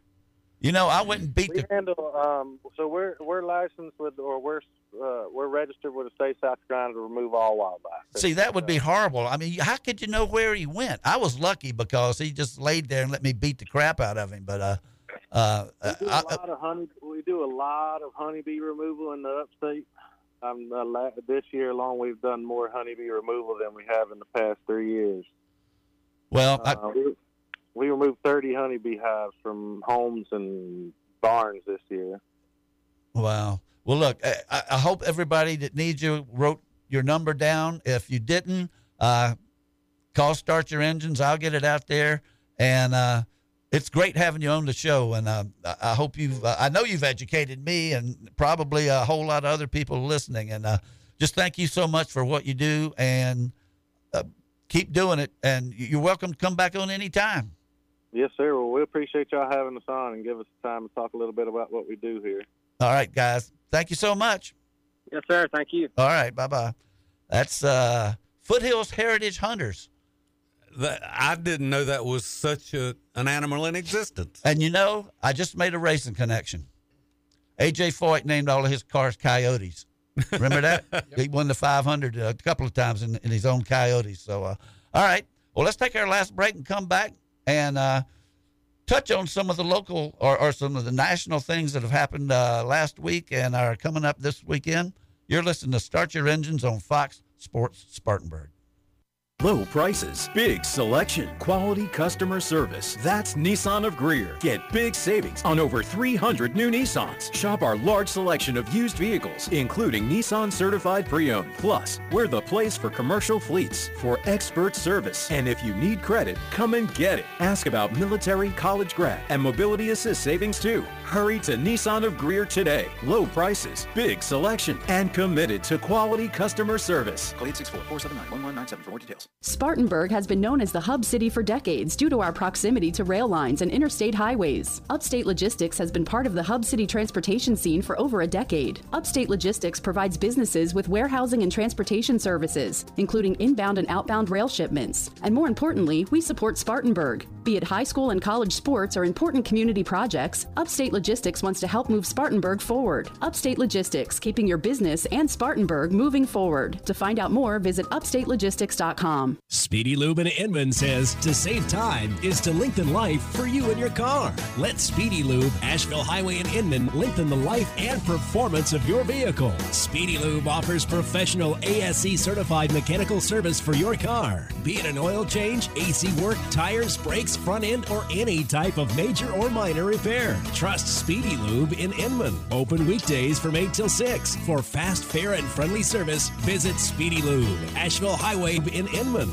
You know, I and beat We the. handle. Um, so we're we're licensed with, or we're uh, we're registered with the state of South Carolina to remove all wildlife. See, that would be horrible. I mean, how could you know where he went? I was lucky because he just laid there and let me beat the crap out of him. But uh, uh, We do I, a lot of honey. We do a lot of honeybee removal in the upstate. Um, uh, this year alone, we've done more honeybee removal than we have in the past three years. well, I, Uh, we, we removed 30 honeybee hives from homes and barns this year. Wow. Well, look, I, I hope everybody that needs you wrote your number down. If you didn't, uh, call Start Your Engines. I'll get it out there. And uh, it's great having you on the show. And uh, I- I hope you've, uh, I know you've educated me and probably a whole lot of other people listening. And uh, just thank you so much for what you do and uh, keep doing it. And you're welcome to come back on anytime. Yes, sir. Well, we appreciate y'all having us on and give us time to talk a little bit about what we do here. All right, guys. Thank you so much. Yes, sir. Thank you. All right. Bye bye. That's uh, Foothills Heritage Hunters. That I didn't know that was such a an animal in existence. And you know, I just made a racing connection. AJ Foyt named all of his cars Coyotes. Remember that? [laughs] He won the 500 a couple of times in, in his own Coyotes. So, uh, all right. Well, let's take our last break and come back and uh, touch on some of the local or, or some of the national things that have happened uh, last week and are coming up this weekend. You're listening to Start Your Engines on Fox Sports Spartanburg. Low prices, big selection, quality customer service. That's Nissan of Greer. Get big savings on over 300 new Nissans. Shop our large selection of used vehicles, including Nissan certified pre-owned. Plus, we're the place for commercial fleets for expert service. And if you need credit, come and get it. Ask about military, college grad, and mobility assist savings too. Hurry to Nissan of Greer today. Low prices, big selection, and committed to quality customer service. Call 864-479-1197 for more details. Spartanburg has been known as the hub city for decades due to our proximity to rail lines and interstate highways. Upstate Logistics has been part of the hub city transportation scene for over a decade. Upstate Logistics provides businesses with warehousing and transportation services, including inbound and outbound rail shipments. And more importantly, we support Spartanburg. Be it high school and college sports or important community projects, Upstate Logistics wants to help move Spartanburg forward. Upstate Logistics, keeping your business and Spartanburg moving forward. To find out more, visit upstatelogistics.com. Speedy Lube in Inman says to save time is to lengthen life for you and your car. Let Speedy Lube, Asheville Highway in Inman, lengthen the life and performance of your vehicle. Speedy Lube offers professional ASE certified mechanical service for your car, be it an oil change, AC work, tires, brakes, front end, or any type of major or minor repair. Trust Speedy Lube in Inman. Open weekdays from 8 till 6. For fast, fair, and friendly service, visit Speedy Lube, Asheville Highway in Inman.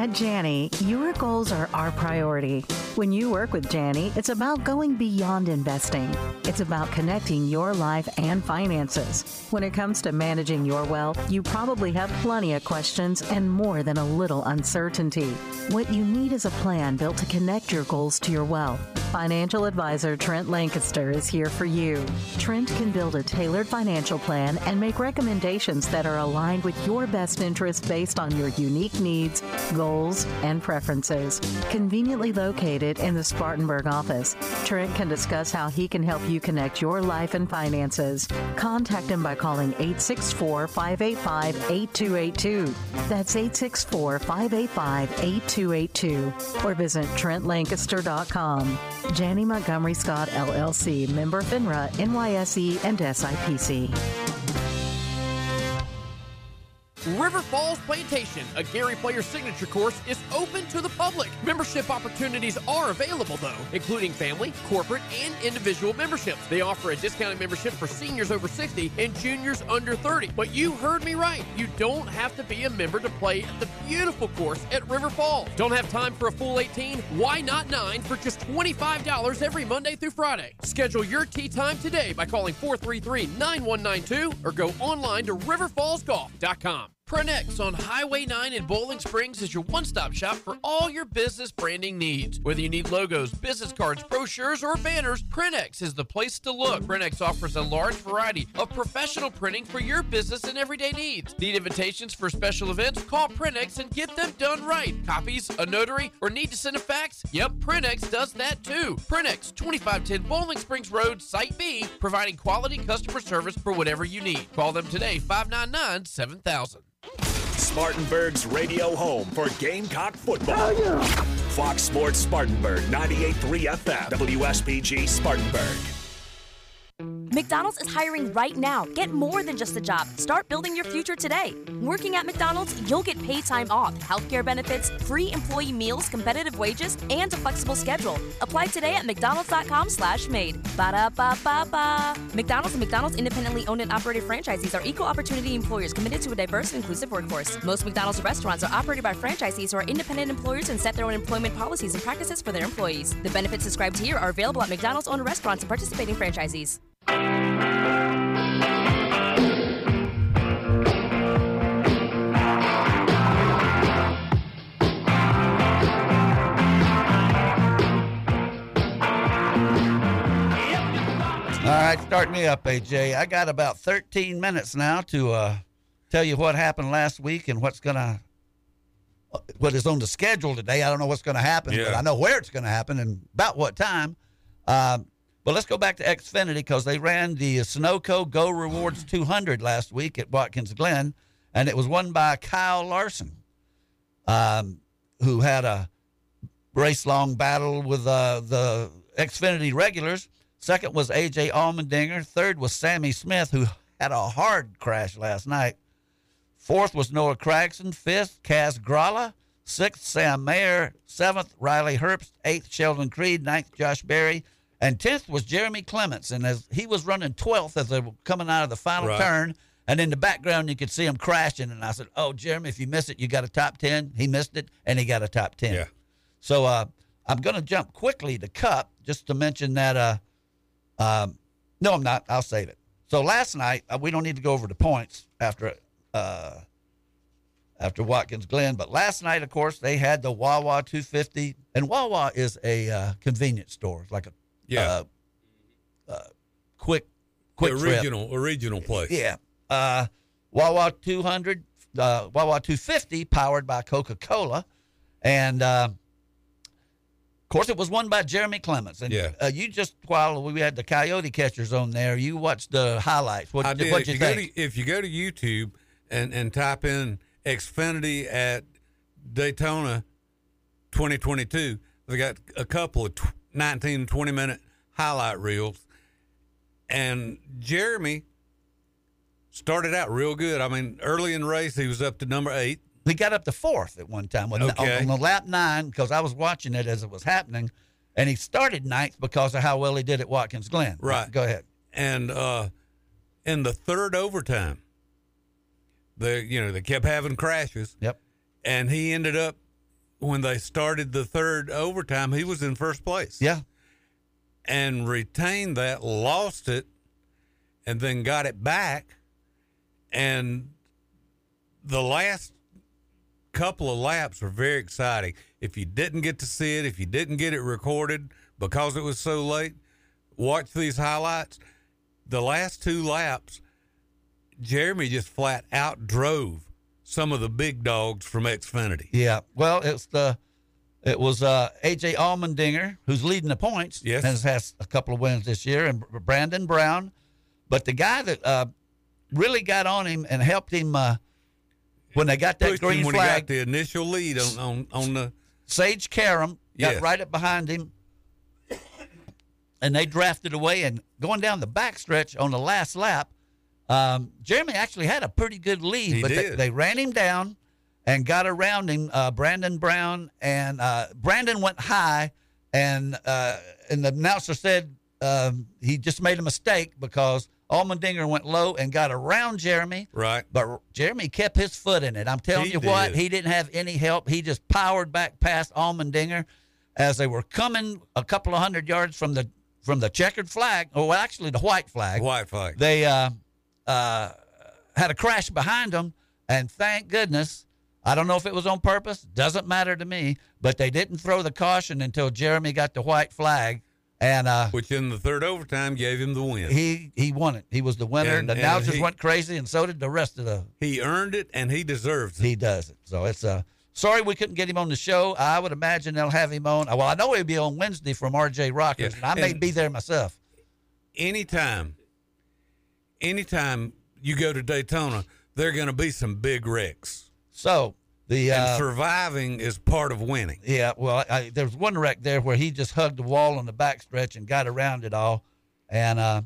At Janney, your goals are our priority. When you work with Janney, it's about going beyond investing. It's about connecting your life and finances. When it comes to managing your wealth, you probably have plenty of questions and more than a little uncertainty. What you need is a plan built to connect your goals to your wealth. Financial advisor Trent Lancaster is here for you. Trent can build a tailored financial plan and make recommendations that are aligned with your best interests based on your unique needs, goals, and preferences. Conveniently located in the Spartanburg office, Trent can discuss how he can help you connect your life and finances. Contact him by calling 864 585 8282. That's 864 585 8282. Or visit TrentLancaster.com. Janney Montgomery Scott LLC, member FINRA, NYSE, and SIPC. River Falls Plantation, a Gary Player signature course, is open to the public. Membership opportunities are available, though, including family, corporate, and individual memberships. They offer a discounted membership for seniors over 60 and juniors under 30. But you heard me right. You don't have to be a member to play at the beautiful course at River Falls. Don't have time for a full 18? Why not 9 for just $25 every Monday through Friday? Schedule your tee time today by calling 433 9192 or go online to riverfallsgolf.com. Prenex on Highway 9 in Boiling Springs is your one stop shop for all your business branding needs. Whether you need logos, business cards, brochures, or banners, Prenex is the place to look. Prenex offers a large variety of professional printing for your business and everyday needs. Need invitations for special events? Call Prenex and get them done right. Copies, a notary, or need to send a fax? Yep, Prenex does that too. Prenex, 2510 Boiling Springs Road, Site B, providing quality customer service for whatever you need. Call them today, 599 7000. Spartanburg's radio home for Gamecock football. Fox Sports Spartanburg, 98.3 FM, WSPG Spartanburg. McDonald's is hiring right now. Get more than just a job. Start building your future today. Working at McDonald's, you'll get paid time off, healthcare benefits, free employee meals, competitive wages, and a flexible schedule. Apply today at McDonald's.com slash made. Ba-da-ba-ba-ba. McDonald's and McDonald's independently owned and operated franchisees are equal opportunity employers committed to a diverse and inclusive workforce. Most McDonald's restaurants are operated by franchisees who are independent employers and set their own employment policies and practices for their employees. The benefits described here are available at McDonald's owned restaurants and participating franchisees. All right, start me up, AJ. I got about 13 minutes now to uh, tell you what happened last week and what's gonna what is on the schedule today. I don't know what's going to happen, but I know where it's going to happen and about what time. Um, but let's go back to Xfinity because they ran the Sunoco Go Rewards 200 last week at Watkins Glen, and it was won by Kyle Larson, um, who had a race long battle with uh, the Xfinity regulars. Second was AJ Allmendinger. Third was Sammy Smith, who had a hard crash last night. Fourth was Noah Gragson. Fifth, Kaz Grala. Sixth, Sam Mayer. Seventh, Riley Herbst. Eighth, Sheldon Creed. Ninth, Josh Berry. And tenth was Jeremy Clements. And as he was running twelfth as they were coming out of the final Right. turn, and in the background you could see him crashing. And I said, "Oh, Jeremy, if you miss it, you got a top ten. He missed it, and he got a top ten. Yeah. So uh, I'm going to jump quickly to Cup just to mention that. Uh, um, no, I'm not. I'll save it. So last night uh, we don't need to go over the points after uh, after Watkins Glen, but last night, of course, they had the Wawa 250, and Wawa is a uh, convenience store, It's like a Yeah. uh, uh, quick quick the trip. original original place. Yeah. Uh, Wawa 200, uh, Wawa 250, powered by Coca Cola. And uh, of course, it was won by Jeremy Clements. And Yeah. uh, you just, while we had the Coyote catchers on there, you watched the highlights. What I did. what'd if you you go think? to if you go to YouTube and and type in Xfinity at Daytona 2022, they got a couple of tw- 19 and 20 minute highlight reels, and Jeremy started out real good. I mean, early in the race he was up to number eight. He got up to fourth at one time on, Okay. on, the lap nine because I was watching it as it was happening. And he started ninth because of how well he did at Watkins Glen. Right. Go ahead. And uh, in the third overtime, the you know they kept having crashes. Yep. And he ended up when they started the third overtime, he was in first place. Yeah. And retained that, lost it, and then got it back. And the last couple of laps were very exciting. If you didn't get to see it, if you didn't get it recorded because it was so late, watch these highlights. The last two laps, Jeremy just flat out drove some of the big dogs from Xfinity. Yeah. Well, it's the it was uh, AJ Allmendinger who's leading the points. Yes. Has has a couple of wins this year, and Brandon Brown. But the guy that uh, really got on him and helped him uh, when they got that green when he flag, got the initial lead on, on, on the Sage Karam got Yes. right up behind him, and they drafted away. And going down the backstretch on the last lap, um, Jeremy actually had a pretty good lead, He but they, did. they ran him down and got around him. Uh, Brandon Brown and uh, Brandon went high, and uh, and the announcer said um, he just made a mistake because Allmendinger went low and got around Jeremy. right. But Jeremy kept his foot in it. I'm telling He you what, he didn't have any help. He just powered back past Allmendinger as they were coming a couple of hundred yards from the from the checkered flag, or well, actually the white flag. White flag. They uh, uh, had a crash behind them, and thank goodness. I don't know if it was on purpose. Doesn't matter to me. But they didn't throw the caution until Jeremy got the white flag, and uh, Which in the third overtime gave him the win. he he won it. He was the winner. And- the and announcers he- went crazy, and so did the rest of the He earned it and he deserves it. he does it. So it's uh sorry we couldn't get him on the show. I would imagine they'll have him on. Well, I know he'll be on Wednesday from RJ Rockers, Yeah, and I may and- be there myself. anytime, anytime you go to Daytona, there are going to be some big wrecks. So the and uh, surviving is part of winning. yeah, well, I, there was one wreck there where he just hugged the wall on the backstretch and got around it all, and uh,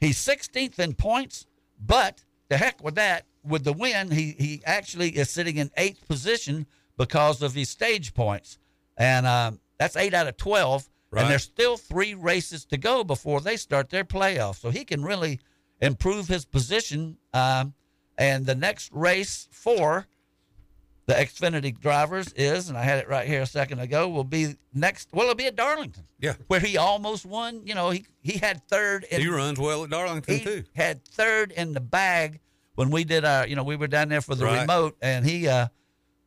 he's 16th in points. But the heck with that, with the win, he he actually is sitting in eighth position because of his stage points, and um, that's eight out of 12. Right. And there's still three races to go before they start their playoff. So he can really improve his position. Um, and the next race for the Xfinity drivers is, and I had it right here a second ago, will be next. Well, it'll be at Darlington. Yeah. Where he almost won. You know, he, he had third. In, He runs well at Darlington he too. had third in the bag when we did our, you know, we were down there for the Right. remote, and he uh,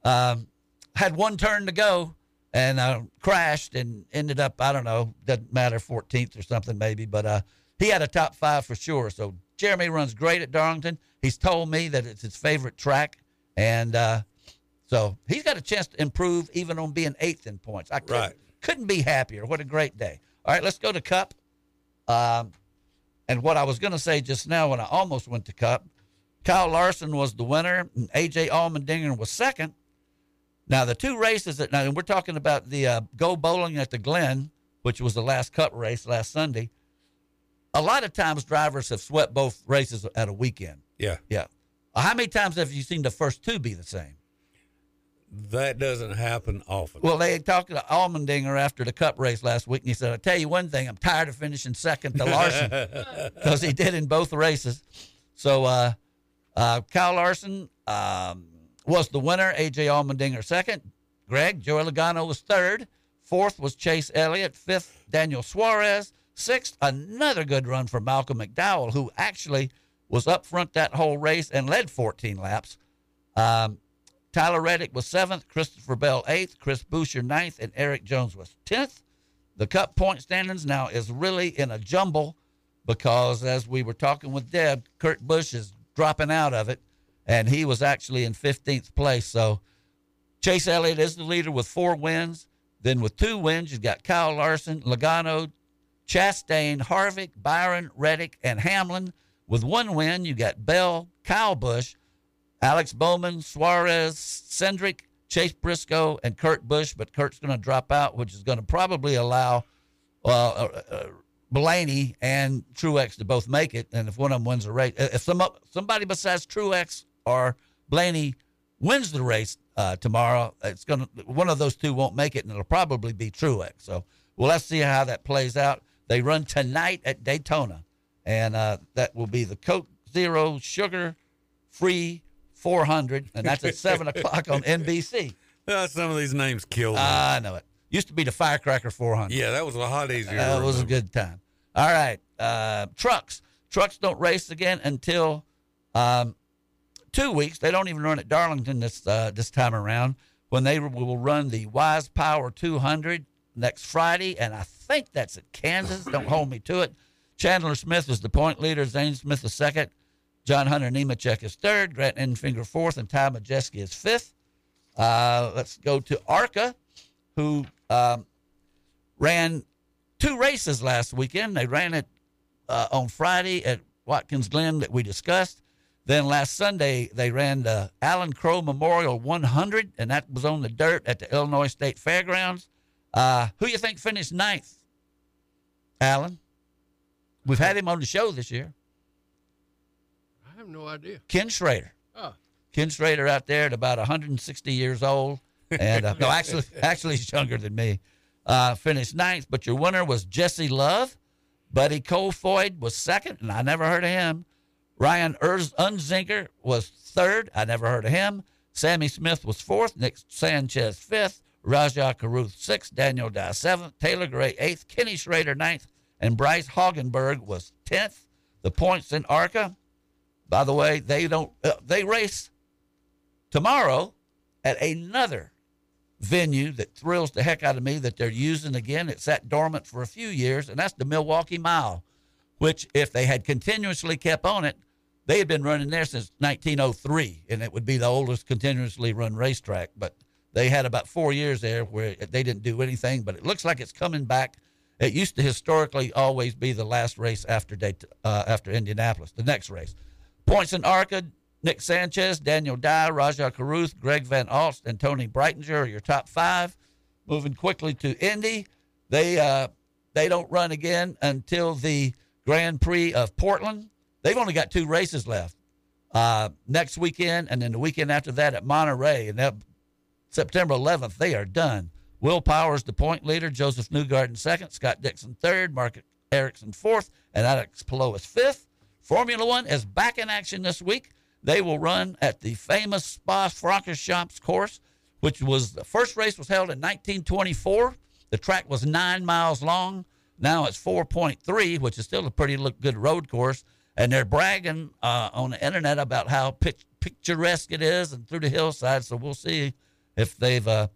um, had one turn to go and uh, crashed and ended up, I don't know, doesn't matter, 14th or something maybe, but uh, he had a top five for sure. So Jeremy runs great at Darlington. He's told me that it's his favorite track, and uh, so he's got a chance to improve even on being eighth in points. I couldn't, Right. couldn't be happier. What a great day. All right, let's go to Cup. Um, and what I was going to say just now when I almost went to Cup, Kyle Larson was the winner, and AJ Allmendinger was second. Now the two races that now and we're talking about the uh, Go Bowling at the Glen, which was the last Cup race last Sunday. A lot of times drivers have swept both races at a weekend. Yeah. Yeah. How many times have you seen the first two be the same? That doesn't happen often. Well, they talked to Allmendinger after the Cup race last week, and he said, "I tell you one thing, I'm tired of finishing second to Larson [laughs] because he did in both races." So, uh, uh, Kyle Larson um, was the winner. AJ Allmendinger second. Greg Joey Logano was third. Fourth was Chase Elliott. Fifth, Daniel Suarez. Sixth, another good run for Malcolm McDowell, who actually was up front that whole race and led 14 laps. Um, Tyler Reddick was seventh, Christopher Bell eighth, Chris Buescher ninth, and Erik Jones was tenth. The Cup point standings now is really in a jumble because, as we were talking with Deb, Kurt Busch is dropping out of it, and he was actually in 15th place. So Chase Elliott is the leader with four wins. Then with two wins, you've got Kyle Larson, Logano, Chastain, Harvick, Byron, Reddick, and Hamlin. With one win, you got Bell, Kyle Busch, Alex Bowman, Suarez, Cindric, Chase Briscoe, and Kurt Busch, but Kurt's going to drop out, which is going to probably allow uh, uh, uh, Blaney and Truex to both make it. And if one of them wins the race, if some somebody besides Truex or Blaney wins the race uh, tomorrow, it's going to one of those two won't make it, and it'll probably be Truex. So well, let's see how that plays out. They run tonight at Daytona, and uh, that will be the Coke Zero Sugar Free 400, and that's at 7 [laughs] o'clock on NBC. Uh, some of these names kill me. I know it. Used to be the Firecracker 400. yeah, that was a lot easier. That was a good time. All right. Uh, trucks. Trucks don't race again until um, two weeks. They don't even run at Darlington this uh, this time around when they will run the Wise Power 200 next Friday, and I think that's at Kansas. don't hold me to it. Chandler Smith is the point leader. Zane Smith is second. John Hunter Nemechek is third. Grant Enfinger fourth, and Ty Majeski is fifth. Uh, let's go to Arca, who um, ran two races last weekend. They ran it uh, on Friday at Watkins Glen that we discussed. Then last Sunday they ran the Allen Crowe Memorial 100, and that was on the dirt at the Illinois State Fairgrounds. Uh, who you think finished ninth? Allen. We've had him on the show this year. I have no idea. Ken Schrader. Oh. Ken Schrader out there at about 160 years old, and uh, no, [laughs] actually, actually he's younger than me. Uh, finished ninth, but your winner was Jesse Love. Buddy Kofoid was second, and I never heard of him. Ryan Erz- Unzinker was third. I never heard of him. Sammy Smith was fourth. Nick Sanchez fifth. Rajah Caruth sixth. Daniel Dye seventh. Taylor Gray eighth. Kenny Schrader ninth. And Bryce Hagenberg was tenth. The points in ARCA, by the way, they don't uh, they race tomorrow at another venue that thrills the heck out of me that they're using again. It sat dormant for a few years, and that's the Milwaukee Mile, which if they had continuously kept on it, they had been running there since 1903, and it would be the oldest continuously run racetrack. But they had about four years there where they didn't do anything, but it looks like it's coming back. It used to historically always be the last race after Dayt- uh, after Indianapolis, the next race. Points in ARCA, Nick Sanchez, Daniel Dye, Rajah Caruth, Greg Van Alst, and Toni Breidinger are your top five. Moving quickly to Indy, they uh, they don't run again until the Grand Prix of Portland. They've only got two races left. Uh, next weekend, and then the weekend after that at Monterey, and that September 11th, they are done. Will Powers, the point leader, Josef Newgarden second, Scott Dixon third, Mark Ericsson fourth, and Alex Palou is fifth. Formula One is back in action this week. They will run at the famous Spa Francorchamps course, which was the first race was held in 1924. The track was nine miles long. Now it's 4.3, which is still a pretty look good road course. And they're bragging uh, on the internet about how pic- picturesque it is and through the hillside. So we'll see if they've. Uh,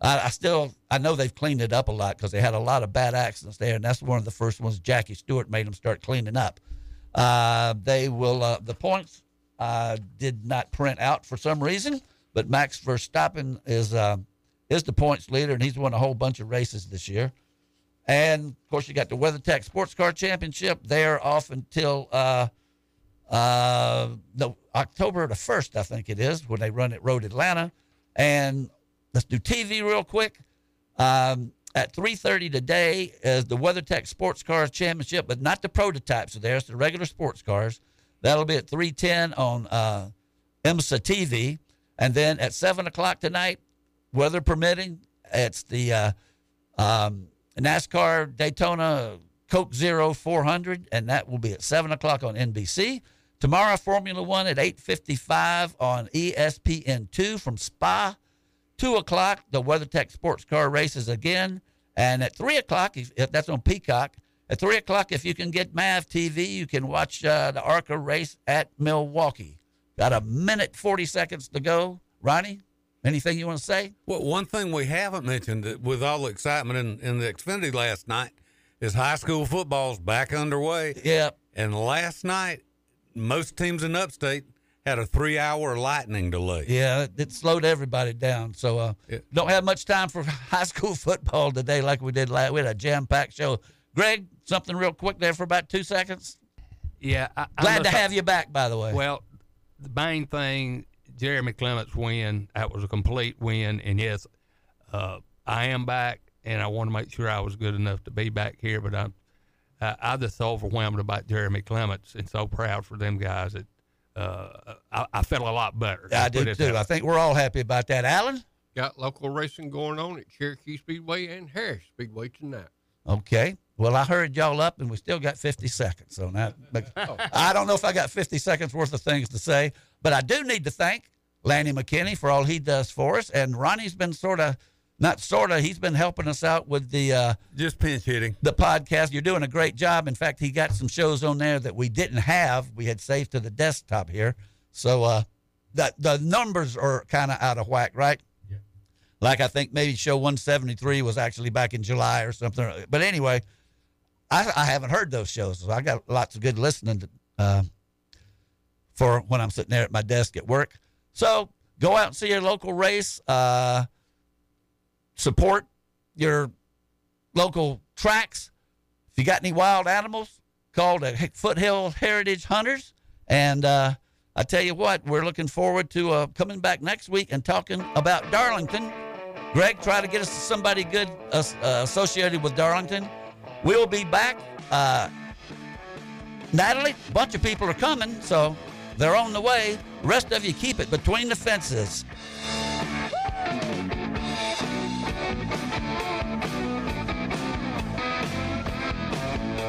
I, I still I know they've cleaned it up a lot because they had a lot of bad accidents there, and that's one of the first ones Jackie Stewart made them start cleaning up. Uh, they will uh, the points uh, did not print out for some reason, but Max Verstappen is uh, is the points leader, and he's won a whole bunch of races this year. And of course, you got the WeatherTech Sports Car Championship. They're off until uh, uh, no October the first, I think it is, when they run at Road Atlanta. And let's do TV real quick. Um, at 3:30 today is the WeatherTech Sports Cars Championship, but not the prototypes. There, it's the regular sports cars. That'll be at 3:10 on uh, IMSA TV. And then at 7 o'clock tonight, weather permitting, it's the uh, um, NASCAR Daytona Coke Zero 400, and that will be at 7 o'clock on NBC. Tomorrow, Formula One at 8.55 on E ESPN2 from Spa. 2 o'clock, the WeatherTech Sports Car races again. And at 3 o'clock, if, if that's on Peacock, at 3 o'clock, if you can get MAV TV, you can watch uh, the ARCA race at Milwaukee. Got a minute 40 seconds to go. Ronnie, anything you want to say? Well, one thing we haven't mentioned with all the excitement in, in the Xfinity last night is high school football's back underway. Yep. And last night, most teams in upstate had a three hour lightning delay. Yeah, it, it slowed everybody down. So uh, don't have much time for [laughs] high school football today like we did last. We had a jam packed show. Greg, something real quick there for about two seconds. Yeah, I, I Glad to must- have you back, by the way. Well, the main thing, Jeremy Clements' win, that was a complete win. And yes, uh, I am back, and I want to make sure I was good enough to be back here. But I'm, uh, I'm just so overwhelmed about Jeremy Clements and so proud for them guys that uh, I, I felt a lot better. I Let's do too. that I think we're all happy about that. Alan? Got local racing going on at Cherokee Speedway and Harris Speedway tonight. Okay. Well, I heard y'all up, and we still got 50 seconds on that. But [laughs] I don't know if I got 50 seconds worth of things to say, but I do need to thank Lanny McKinney for all he does for us. And Ronnie's been sort of, not sort of, he's been helping us out with the uh, just pinch hitting the podcast. You're doing a great job. In fact, he got some shows on there that we didn't have. We had saved to the desktop here, so uh, the the numbers are kind of out of whack, right? Yeah. Like I think maybe show 173 was actually back in July or something. But anyway, I, I haven't heard those shows, so I got lots of good listening to, uh, for when I'm sitting there at my desk at work. So go out and see your local race. Uh, support your local tracks. If you got any wild animals, call the Foothill Heritage Hunters. And uh, I tell you what, we're looking forward to uh, coming back next week and talking about Darlington. Greg, try to get us somebody good uh, uh, associated with Darlington. We'll be back. Uh, Natalie, a bunch of people are coming, so they're on the way. The rest of you keep it between the fences.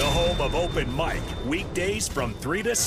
The home of open mic, weekdays from 3 to 6.